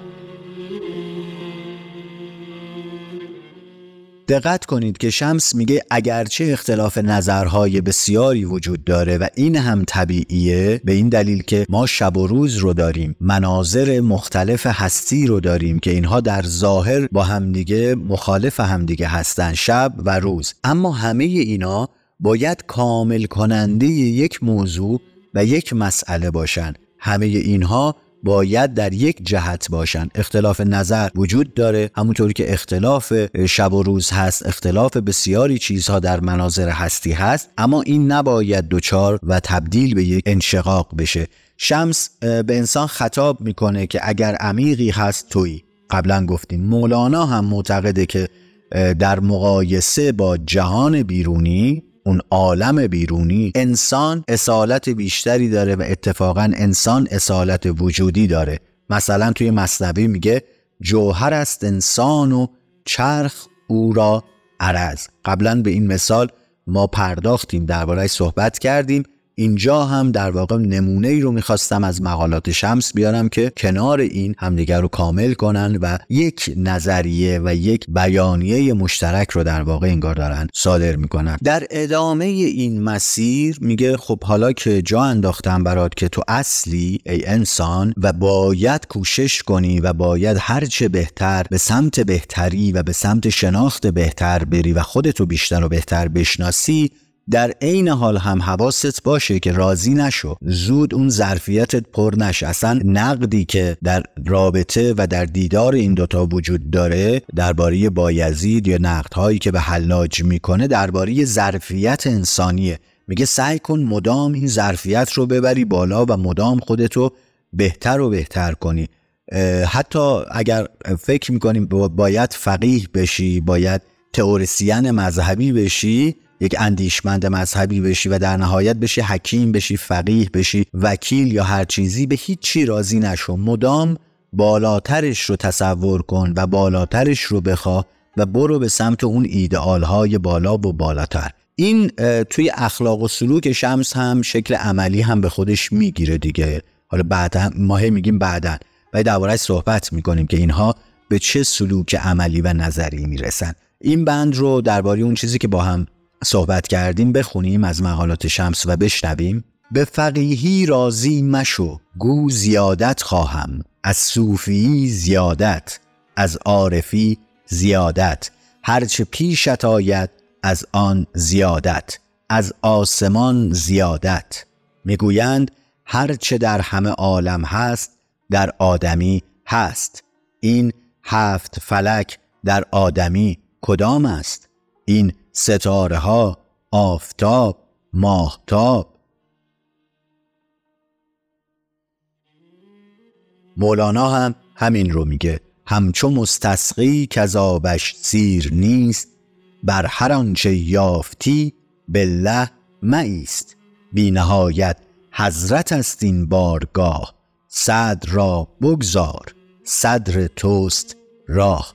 دقت کنید که شمس میگه اگرچه اختلاف نظرهای بسیاری وجود داره و این هم طبیعیه به این دلیل که ما شب و روز رو داریم مناظر مختلف هستی رو داریم که اینها در ظاهر با همدیگه مخالف همدیگه هستن شب و روز. اما همه اینا باید کامل کننده یک موضوع و یک مسئله باشن. همه اینها باید در یک جهت باشن. اختلاف نظر وجود داره. همونطوری که اختلاف شب و روز هست اختلاف بسیاری چیزها در مناظر هستی هست اما این نباید دوچار و تبدیل به یک انشقاق بشه. شمس به انسان خطاب می‌کنه که اگر عمیقی هست تویی. قبلا گفتیم مولانا هم معتقده که در مقایسه با جهان بیرونی اون عالم بیرونی انسان اصالت بیشتری داره و اتفاقا انسان اصالت وجودی داره. مثلا توی مصنبی میگه جوهر است انسان و چرخ او را عرض. قبلا به این مثال ما پرداختیم درباره صحبت کردیم. اینجا هم در واقع نمونه ای رو می‌خواستم از مقالات شمس بیارم که کنار این همدیگر رو کامل کنن و یک نظریه و یک بیانیه مشترک رو در واقع انگار دارن صادر می‌کنن. در ادامه این مسیر میگه خب حالا که جا انداختم برات که تو اصلی ای انسان و باید کوشش کنی و باید هرچه بهتر به سمت بهتری و به سمت شناخت بهتر بری و خودتو بیشتر و بهتر بشناسی در عین حال هم حواست باشه که راضی نشو. زود اون ظرفیتت پر نشه. اصلا نقدی که در رابطه و در دیدار این دوتا وجود داره درباره بایزید یا نقدهایی که به حلاج می‌کنه درباره ظرفیت انسانیه. میگه سعی کن مدام این ظرفیت رو ببری بالا و مدام خودتو بهتر و بهتر کنی. حتی اگر فکر می‌کنیم باید فقیه بشی باید تئوریسین مذهبی بشی یک اندیشمند مذهبی بشی و در نهایت بشی حکیم بشی فقیه بشی وکیل یا هر چیزی به هیچ چی راضی نشو. مدام بالاترش رو تصور کن و بالاترش رو بخواه و برو به سمت اون ایدئال های بالا و بالاتر. این توی اخلاق و سلوک شمس هم شکل عملی هم به خودش می‌گیره دیگه. حالا بعدا ما میگیم بعدا و درباره صحبت می‌کنیم که اینها به چه سلوک عملی و نظری می‌رسن. این بند رو درباره اون چیزی که با هم صحبت کردیم بخونیم از مقالات شمس و بشنویم. به فقیهی راضی مشو گو زیادت خواهم. از صوفی زیادت از عارفی زیادت. هرچه پیشت آید از آن زیادت. از آسمان زیادت. می‌گویند هرچه در همه عالم هست در آدمی هست. این هفت فلک در آدمی کدام است؟ این ستاره ها آفتاب ماهتاب. مولانا هم همین رو میگه. همچو مستسقی کذابش سیر نیست بر هر آنچه یافتی بالله مایست بی نهایت حضرت است این بارگاه. صدر را بگذار صدر توست راه.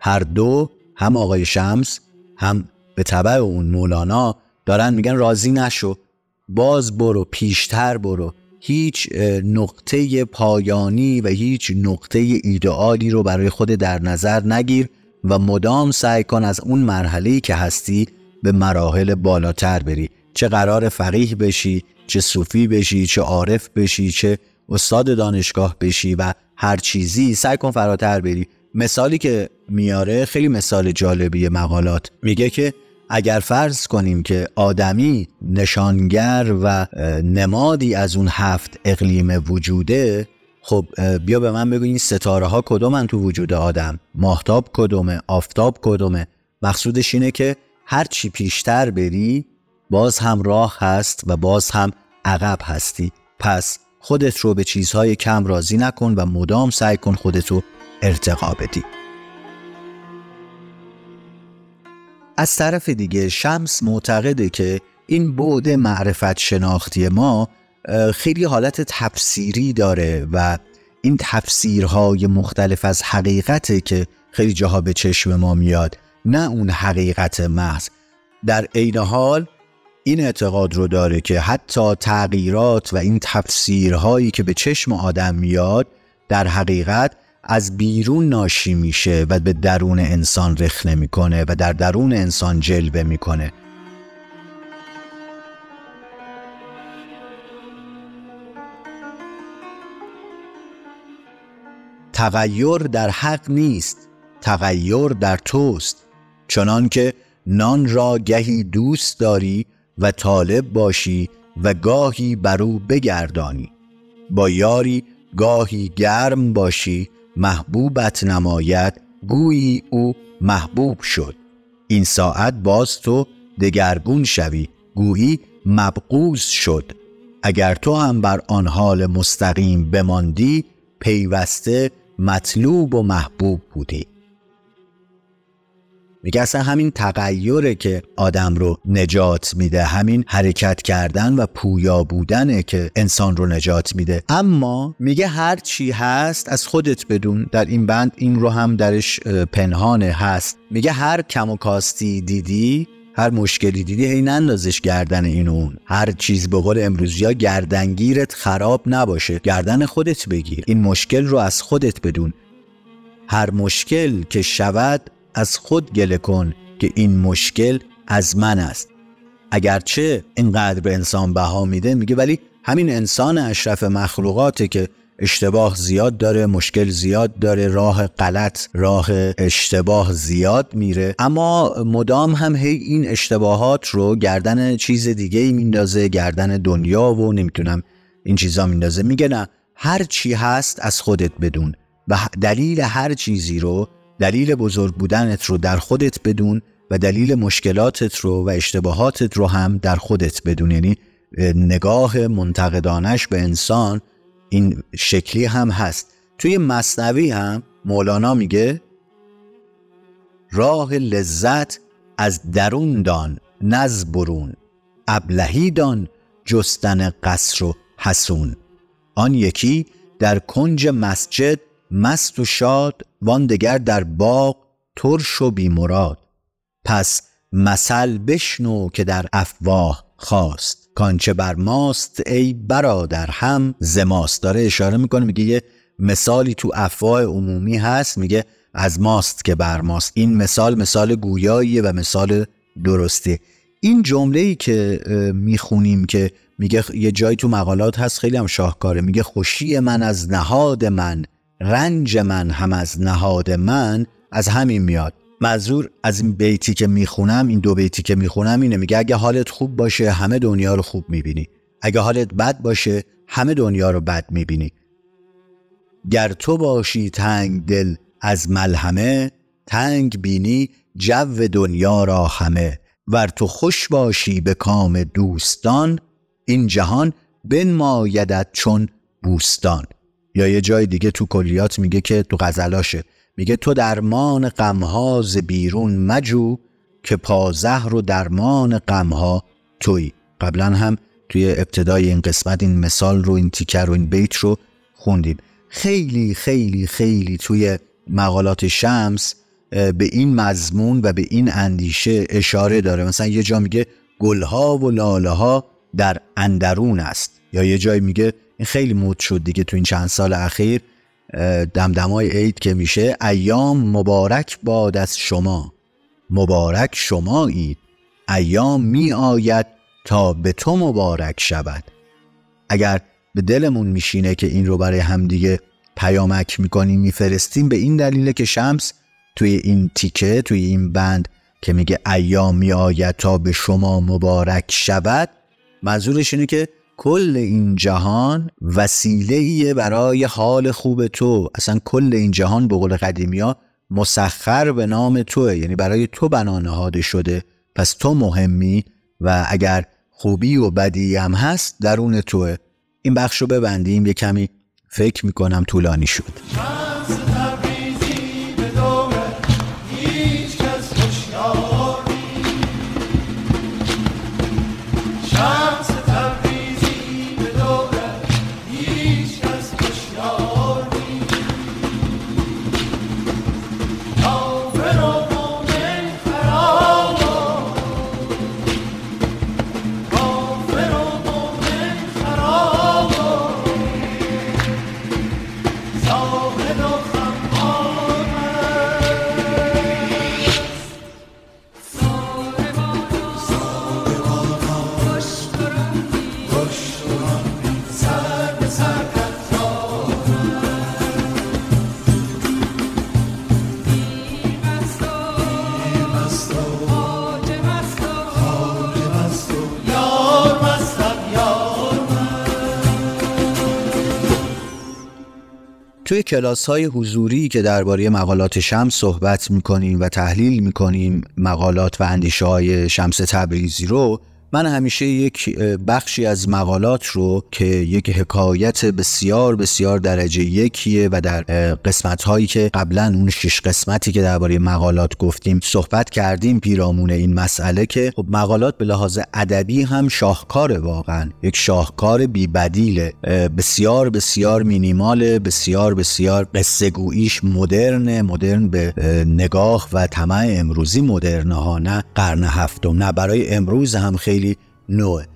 هر دو هم آقای شمس هم به طبع اون مولانا دارن میگن راضی نشو باز برو پیشتر برو. هیچ نقطه پایانی و هیچ نقطه ایدئالی رو برای خود در نظر نگیر و مدام سعی کن از اون مرحله که هستی به مراحل بالاتر بری. چه قرار فقیه بشی چه صوفی بشی چه عارف بشی چه استاد دانشگاه بشی و هر چیزی سعی کن فراتر بری. مثالی که میاره خیلی مثال جالبی مقالات. میگه که اگر فرض کنیم که آدمی نشانگر و نمادی از اون هفت اقلیم وجوده خب بیا به من بگو این ستاره ها کدومن تو وجود آدم؟ ماهتاب کدومه آفتاب کدومه مقصودش اینه که هر چی پیشتر بری باز هم راه هست و باز هم عقب هستی. پس خودت رو به چیزهای کم راضی نکن و مدام سعی کن خودتو ارتقا بدی. از طرف دیگه شمس معتقده که این بعد معرفت شناختی ما خیلی حالت تفسیری داره و این تفسیرهای مختلف از حقیقته که خیلی جاها به چشم ما میاد نه اون حقیقت محض. در عین حال این اعتقاد رو داره که حتی تغییرات و این تفسیرهایی که به چشم آدم میاد در حقیقت از بیرون ناشی میشه و به درون انسان رخ می‌کنه و در درون انسان جلوه می‌کنه. تغییر در حق نیست تغییر در توست. چنان که نان را گهی دوست داری و طالب باشی و گاهی بر او بگردانی. با یاری گاهی گرم باشی محبوبت نماید گویی او محبوب شد. این ساعت باز تو دگرگون شوی گویی مبغوز شد. اگر تو هم بر آن حال مستقیم بماندی پیوسته مطلوب و محبوب بودی. میگه اصلا همین تغییره که آدم رو نجات میده همین حرکت کردن و پویا بودنه که انسان رو نجات میده. اما میگه هر چی هست از خودت بدون در این بند این رو هم درش پنهانه هست. میگه هر کم و کاستی دیدی هر مشکلی دیدی هی نندازش گردن این اون. هر چیز به قول امروزی ها گردنگیرت خراب نباشه گردن خودت بگیر. این مشکل رو از خودت بدون. هر مشکل که شود از خود گله کن که این مشکل از من است. اگرچه اینقدر به انسان بها میده میگه ولی همین انسان اشرف مخلوقاته که اشتباه زیاد داره مشکل زیاد داره راه غلط راه اشتباه زیاد میره. اما مدام هم هی این اشتباهات رو گردن چیز دیگه ای میندازه گردن دنیا و نمی‌تونم این چیزا میندازه. میگه نه هر چی هست از خودت بدون و دلیل هر چیزی رو دلیل بزرگ بودنت رو در خودت بدون و دلیل مشکلاتت رو و اشتباهاتت رو هم در خودت بدون. یعنی نگاه منتقدانش به انسان این شکلی هم هست. توی مصنوی هم مولانا میگه راه لذت از درون دان نز برون. ابلهی دان جستن قصر و حسون. آن یکی در کنج مسجد مست و شاد وان دگر در باغ ترش و بیمراد پس مثل بشنو که در افواه خواست. کانچه بر ماست ای برادر هم زماست داره اشاره می‌کنه میگه یه مثالی تو افواه عمومی هست. میگه از ماست که بر ماست. این مثال مثال گویاییه و مثال درسته این جمله ای که می‌خونیم که میگه یه جایی تو مقالات هست خیلی هم شاهکاره. میگه خوشی من از نهاد من رنج من هم از نهاد من از همین میاد. منظور از این بیتی که می‌خونم این دو بیتی که می‌خونم اینه میگه اگه حالت خوب باشه همه دنیا رو خوب می‌بینی. اگه حالت بد باشه همه دنیا رو بد می‌بینی. گر تو باشی تنگ دل از ملهمه تنگ بینی جو دنیا را همه. ور تو خوش باشی به کام دوستان این جهان بنمایدت چون بوستان. یا یه جای دیگه تو کلیات میگه که تو غزلاشه. میگه تو درمان غمها ز بیرون مجو که پازهر و درمان غمها توی. قبلا هم توی ابتدای این قسمت این مثال رو این تیکر و این بیت رو خوندیم. خیلی خیلی خیلی توی مقالات شمس به این مضمون و به این اندیشه اشاره داره. مثلا یه جا میگه گلها و لاله ها در اندرون است. یا یه جای میگه این خیلی مود شد دیگه تو این چند سال اخیر دمدمای عید که میشه ایام مبارک باد از شما. مبارک شما اید ایام می آید تا به تو مبارک شود. اگر به دلمون میشینه که این رو برای همدیگه پیامک می‌کنیم میفرستیم به این دلیل که شمس توی این تیکه توی این بند که میگه ایام می آید تا به شما مبارک شود منظورش اینه که کل این جهان وسیله برای حال خوب تو. اصلا کل این جهان به قول قدیمی ها مسخر به نام توه. یعنی برای تو بنا نهاده شده. پس تو مهمی و اگر خوبی و بدی هم هست درون توه. این بخش رو ببندیم. یه کمی فکر می‌کنم طولانی شد. Shine! توی کلاس های حضوری که درباره مقالات شمس صحبت می‌کنیم و تحلیل می‌کنیم مقالات و اندیشه های شمس تبریزی رو من همیشه یک بخشی از مقالات رو که یک حکایت بسیار بسیار درجه یکیه و در قسمت هایی که قبلا اون شش قسمتی که درباره مقالات گفتیم صحبت کردیم پیرامون این مسئله که خب مقالات به لحاظ ادبی هم شاهکار واقعا. یک شاهکار بی بدیله بسیار بسیار مینیمال بسیار بسیار قصه گوییش مدرن مدرن به نگاه و طمع امروزی مدرنه ها نه قرن هفتم. نه برای امروز هم خیلی خیلی نوعه.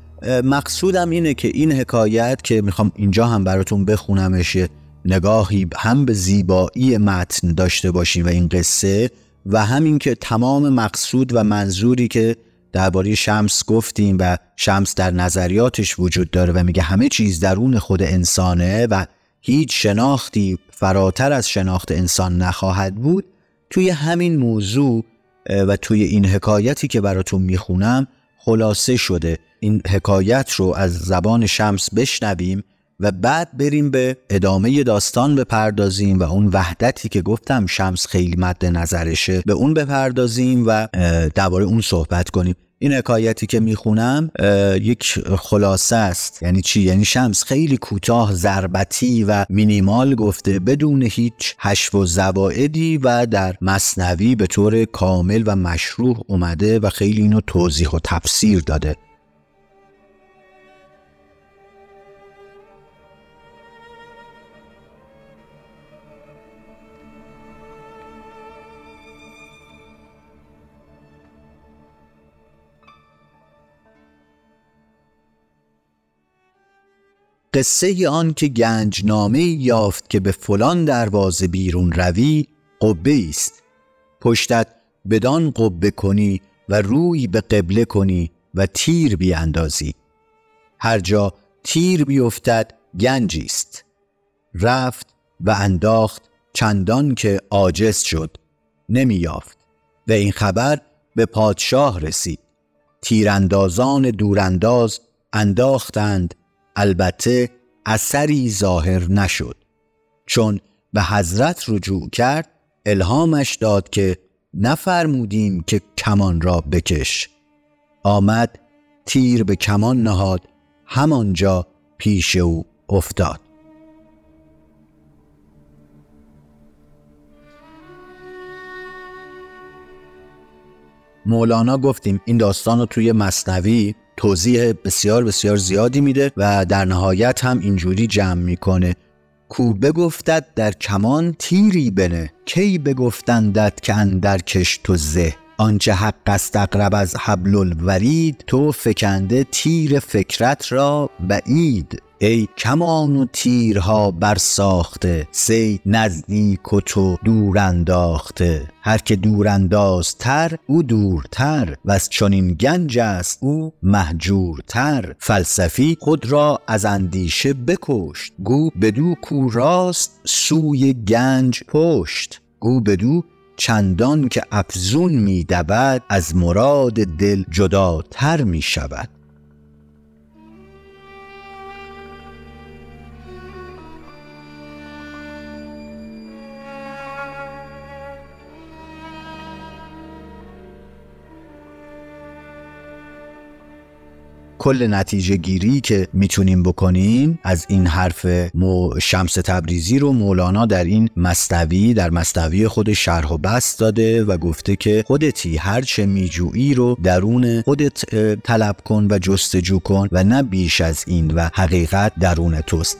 مقصودم اینه که این حکایت که می‌خوام اینجا هم براتون بخونمش نگاهی هم به زیبایی متن داشته باشیم و این قصه و همین که تمام مقصود و منظوری که درباره شمس گفتیم و شمس در نظریاتش وجود داره و میگه همه چیز درون خود انسانه و هیچ شناختی فراتر از شناخت انسان نخواهد بود توی همین موضوع و توی این حکایتی که براتون می‌خونم خلاصه شده. این حکایت رو از زبان شمس بشنویم و بعد بریم به ادامه داستان بپردازیم و اون وحدتی که گفتم شمس خیلی مد نظرشه به اون بپردازیم و درباره اون صحبت کنیم. این حکایتی که می‌خونم یک خلاصه است. یعنی چی؟ یعنی شمس خیلی کوتاه ضربتی و مینیمال گفته بدون هیچ حشو و زوائدی و در مصنوی به طور کامل و مشروع اومده و خیلی اینو توضیح و تفسیر داده. قصه آن که گنجنامه یافت که به فلان دروازه بیرون روی قبه است پشتت بدان قبه کنی و روی به قبله کنی و تیر بیاندازی. هر جا تیر بیفتد گنجی است رفت و انداخت چندان که عاجز شد. نمییافت و این خبر به پادشاه رسید. تیراندازان دورانداز انداختند البته اثری ظاهر نشد چون به حضرت رجوع کرد الهامش داد که نفرمودیم که کمان را بکش. آمد تیر به کمان نهاد همانجا پیش او افتاد. مولانا گفتیم این داستان رو توی مصنوی توضیح بسیار بسیار زیادی میده و در نهایت هم اینجوری جمع می‌کنه. کو بگفتد در کمان تیری بنه کی بگفتندت که اندر کش تو زه؟ آنچه حق است اقرب از حبل الورید تو فکنده تیر فکرت را بعید. ای کمان و تیرها برساخته سی نزدیک و تو دور انداخته. هر که دور اندازتر او دورتر و از چنین گنج است او محجورتر فلسفی خود را از اندیشه بکشت گو بدو کو راست سوی گنج پشت. گو بدو چندان که افزون می از مراد دل جداتر می شود کل نتیجه گیری که می‌تونیم بکنیم از این حرف مو شمس تبریزی رو مولانا در این مستوی در مستوی خود شرح و بست داده و گفته که خودتی هرچه میجویی رو درون خودت طلب کن و جستجو کن و نه بیش از این و حقیقت درون توست.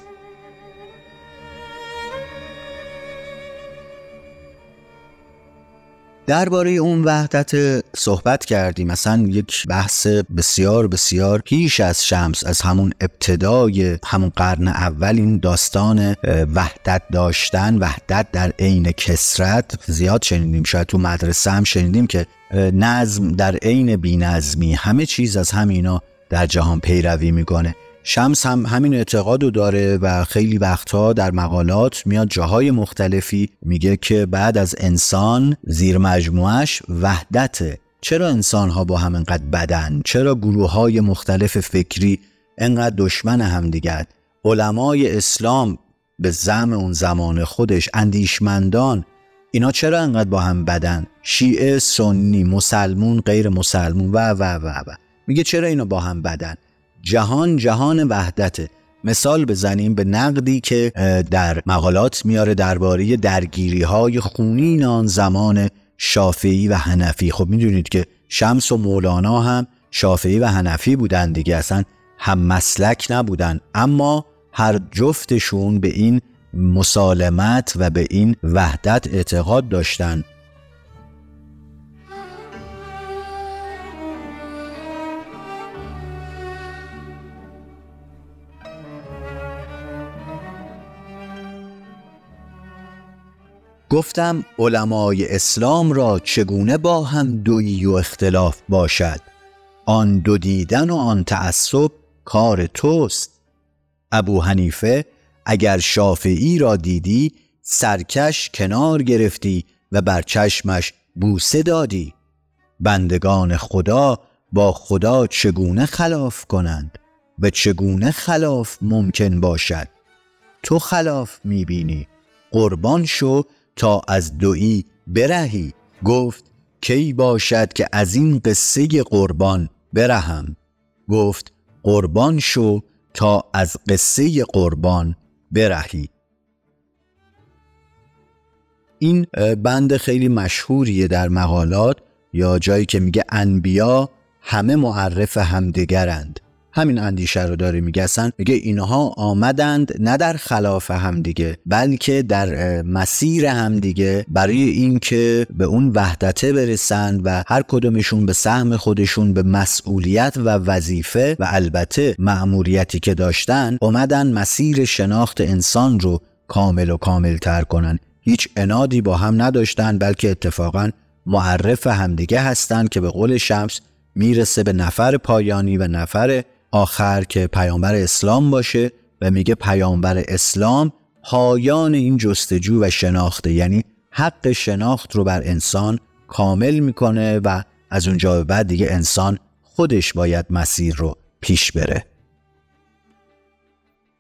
درباره اون وحدت صحبت کردیم. مثلا یک بحث بسیار بسیار پیش از شمس از همون ابتدای همون قرن اول این داستان وحدت داشتن وحدت در عین کسرت. زیاد شنیدیم شاید تو مدرسه هم شنیدیم که نظم در عین بینظمی همه چیز از همینا در جهان پیروی می‌کنه. شمس هم همین اعتقاد رو داره و خیلی وقتها در مقالات میاد جاهای مختلفی میگه که بعد از انسان زیر مجموعش وحدته. چرا انسان ها با هم انقدر بدن؟ چرا گروه های مختلف فکری انقدر دشمن هم دیگر؟ علمای اسلام به زم اون زمان خودش اندیشمندان اینا چرا انقدر با هم بدن؟ شیعه سنی مسلمون غیر مسلمون و و و و. میگه چرا اینا با هم بدن؟ جهان جهان وحدته مثال بزنیم به نقدی که در مقالات میاره درباره درگیری های خونین آن زمان شافعی و حنفی. خب می‌دونید که شمس و مولانا هم شافعی و حنفی بودن دیگه اصلا هم مسلک نبودن. اما هر جفتشون به این مسالمت و به این وحدت اعتقاد داشتن. گفتم علمای اسلام را چگونه با هم دویی و اختلاف باشد؟ آن دو دیدن و آن تعصب کار توست. ابو حنیفه اگر شافعی را دیدی سرکش کنار گرفتی و بر چشمش بوسه دادی. بندگان خدا با خدا چگونه خلاف کنند؟ و چگونه خلاف ممکن باشد؟ تو خلاف می‌بینی. قربان شو تا از دویی برهی. گفت کی باشد که از این قصه قربان برهم؟ گفت قربان شو تا از قصه قربان برهی. این بند خیلی مشهوریه در مقالات یا جایی که میگه انبیا همه معرف همدیگرند. همین اندیشه رو داره میگه. میگه اینها آمدند نه در خلاف همدیگه بلکه در مسیر همدیگه برای اینکه به اون وحدته برسند و هر کدومشون به سهم خودشون به مسئولیت و وظیفه و البته مأموریتی که داشتن اومدن مسیر شناخت انسان رو کامل و کامل تر کنن. هیچ انادی با هم نداشتن بلکه اتفاقا معرف همدیگه هستند که به قول شمس می‌رسه به نفر پایانی و نفر آخر که پیامبر اسلام باشه و میگه پیامبر اسلام پایان این جستجو و شناخته یعنی حق شناخت رو بر انسان کامل می‌کنه و از اونجا به بعد دیگه انسان خودش باید مسیر رو پیش بره.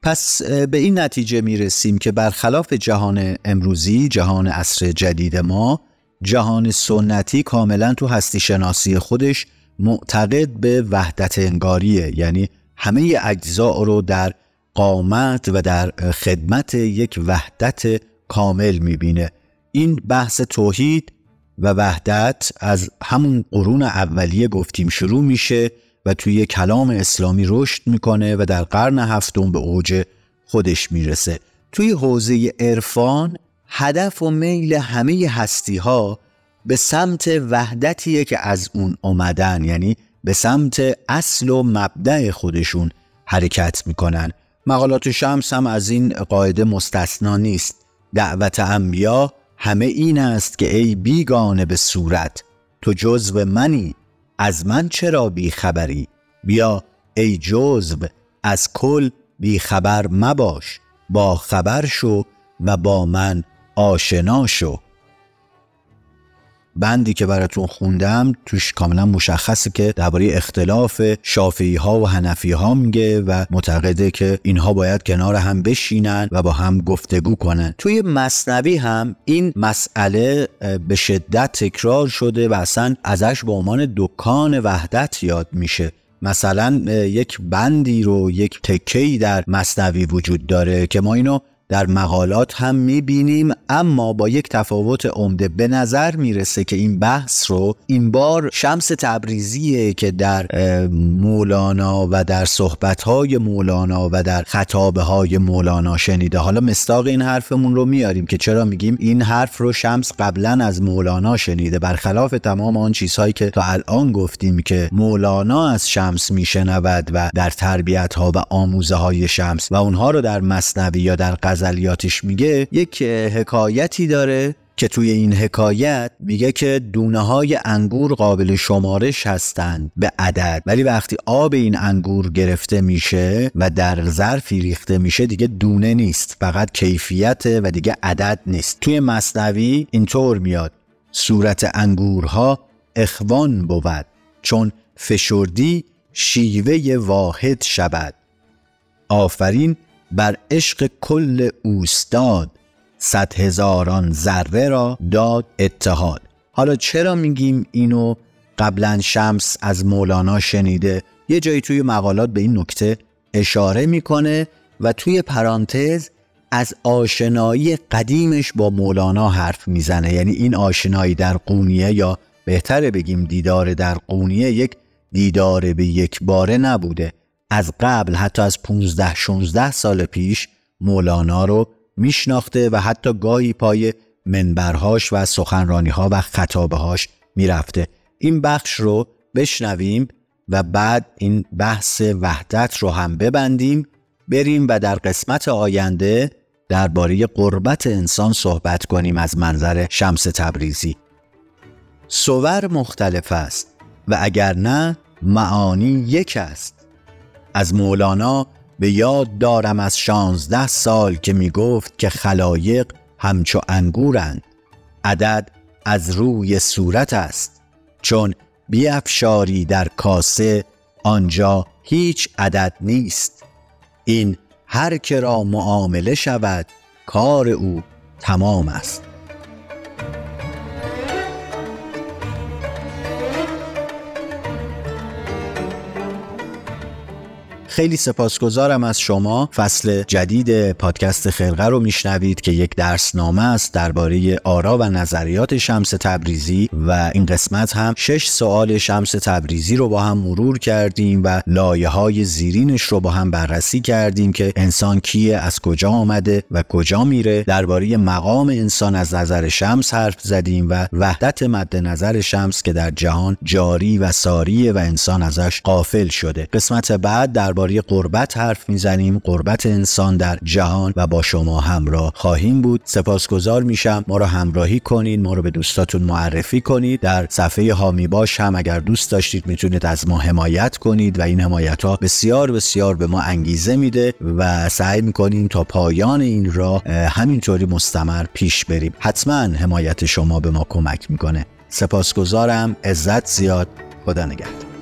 پس به این نتیجه می‌رسیم که برخلاف جهان امروزی جهان عصر جدید ما جهان سنتی کاملا تو هستی شناسی خودش معتقد به وحدت انگاریه. یعنی همه اجزا رو در قامت و در خدمت یک وحدت کامل می‌بینه. این بحث توحید و وحدت از همون قرون اولیه گفتیم شروع میشه و توی کلام اسلامی رشد می‌کنه و در قرن هفتم به اوج خودش می‌رسه. توی حوزه عرفان هدف و میل همه هستی ها به سمت وحدتیه که از اون اومدن یعنی به سمت اصل و مبدع خودشون حرکت می‌کنن. مقالات شمس هم از این قاعده مستثنا نیست. دعوت انبیا همه این است که ای بیگانه به صورت تو جزو منی از من چرا بی خبری بیا ای جزو از کل بی خبر مباش با خبر شو و با من آشنا شو. بندی که براتون خوندم توش کاملا مشخصه که درباره اختلاف شافعی ها و حنفی ها میگه و معتقده که اینها باید کنار هم بشینن و با هم گفتگو کنن. توی مصنوی هم این مسئله به شدت تکرار شده و اصلا ازش به عنوان دکان وحدت یاد میشه. مثلا یک بندی رو یک تکهی در مصنوی وجود داره که ما اینو در مقالات هم می‌بینیم اما با یک تفاوت عمده به نظر می‌رسه که این بحث رو این بار شمس تبریزیه که در مولانا و در صحبتهای مولانا و در خطابه های مولانا شنیده. حالا مستاق این حرفمون رو میاریم که چرا میگیم این حرف رو شمس قبلا از مولانا شنیده. برخلاف تمام آن چیزهایی که تا الان گفتیم که مولانا از شمس میشنود و در تربیت ها و آموزه های شمس و اونها رو در مصنوی یا در غزلیاتش میگه یک حکایتی داره که توی این حکایت میگه که دونه های انگور قابل شمارش هستند به عدد. ولی وقتی آب این انگور گرفته میشه و در ظرفی ریخته میشه دیگه دونه نیست. فقط کیفیت و دیگه عدد نیست. توی مصنوی اینطور میاد. صورت انگورها اخوان بود چون فشردی شیوه واحد شود. آفرین بر عشق کل اوستاد. صد هزاران ذره را داد اتحاد. حالا چرا میگیم اینو قبلا شمس از مولانا شنیده؟ یه جایی توی مقالات به این نکته اشاره می‌کنه و توی پرانتز از آشنایی قدیمش با مولانا حرف می‌زنه. یعنی این آشنایی در قونیه یا بهتره بگیم دیدار در قونیه یک دیدار به یک باره نبوده. از قبل حتی از 15 16 سال پیش مولانا رو میشناخته و حتی گاهی پای منبرهاش و سخنرانیها و خطابهاش می‌رفته. این بخش رو بشنویم و بعد این بحث وحدت رو هم ببندیم بریم و در قسمت آینده درباره قربت انسان صحبت کنیم از منظر شمس تبریزی. سور مختلف است و اگر نه معانی یک است. از مولانا به یاد دارم از شانزده سال که می گفت که خلایق همچو انگورند. عدد از روی صورت است. چون بیافشاری در کاسه آنجا هیچ عدد نیست. این هر که را معامله شود کار او تمام است. خیلی سپاسگزارم از شما. فصل جدید پادکست خرقه رو میشنوید که یک درسنامه است درباره آرا و نظریات شمس تبریزی و این قسمت هم شش سوال شمس تبریزی رو با هم مرور کردیم و لایه های زیرینش رو با هم بررسی کردیم که انسان کیه از کجا آمده و کجا میره. درباره مقام انسان از نظر شمس حرف زدیم و وحدت مد نظر شمس که در جهان جاری و ساریه و انسان ازش قافل شده. قسمت بعد درباره درباره قربت حرف می‌زنیم قربت انسان در جهان و با شما همراه خواهیم بود. سپاسگزار میشم. ما رو همراهی کنید ما رو به دوستاتون معرفی کنید. در صفحه هامی باش هم اگر دوست داشتید می‌تونید از ما حمایت کنید و این حمایت ها بسیار بسیار به ما انگیزه میده و سعی می‌کنیم تا پایان این راه همینطوری مستمر پیش بریم. حتما حمایت شما به ما کمک می‌کنه. سپاسگزارم. عزت زیاد. خدا نگهدار.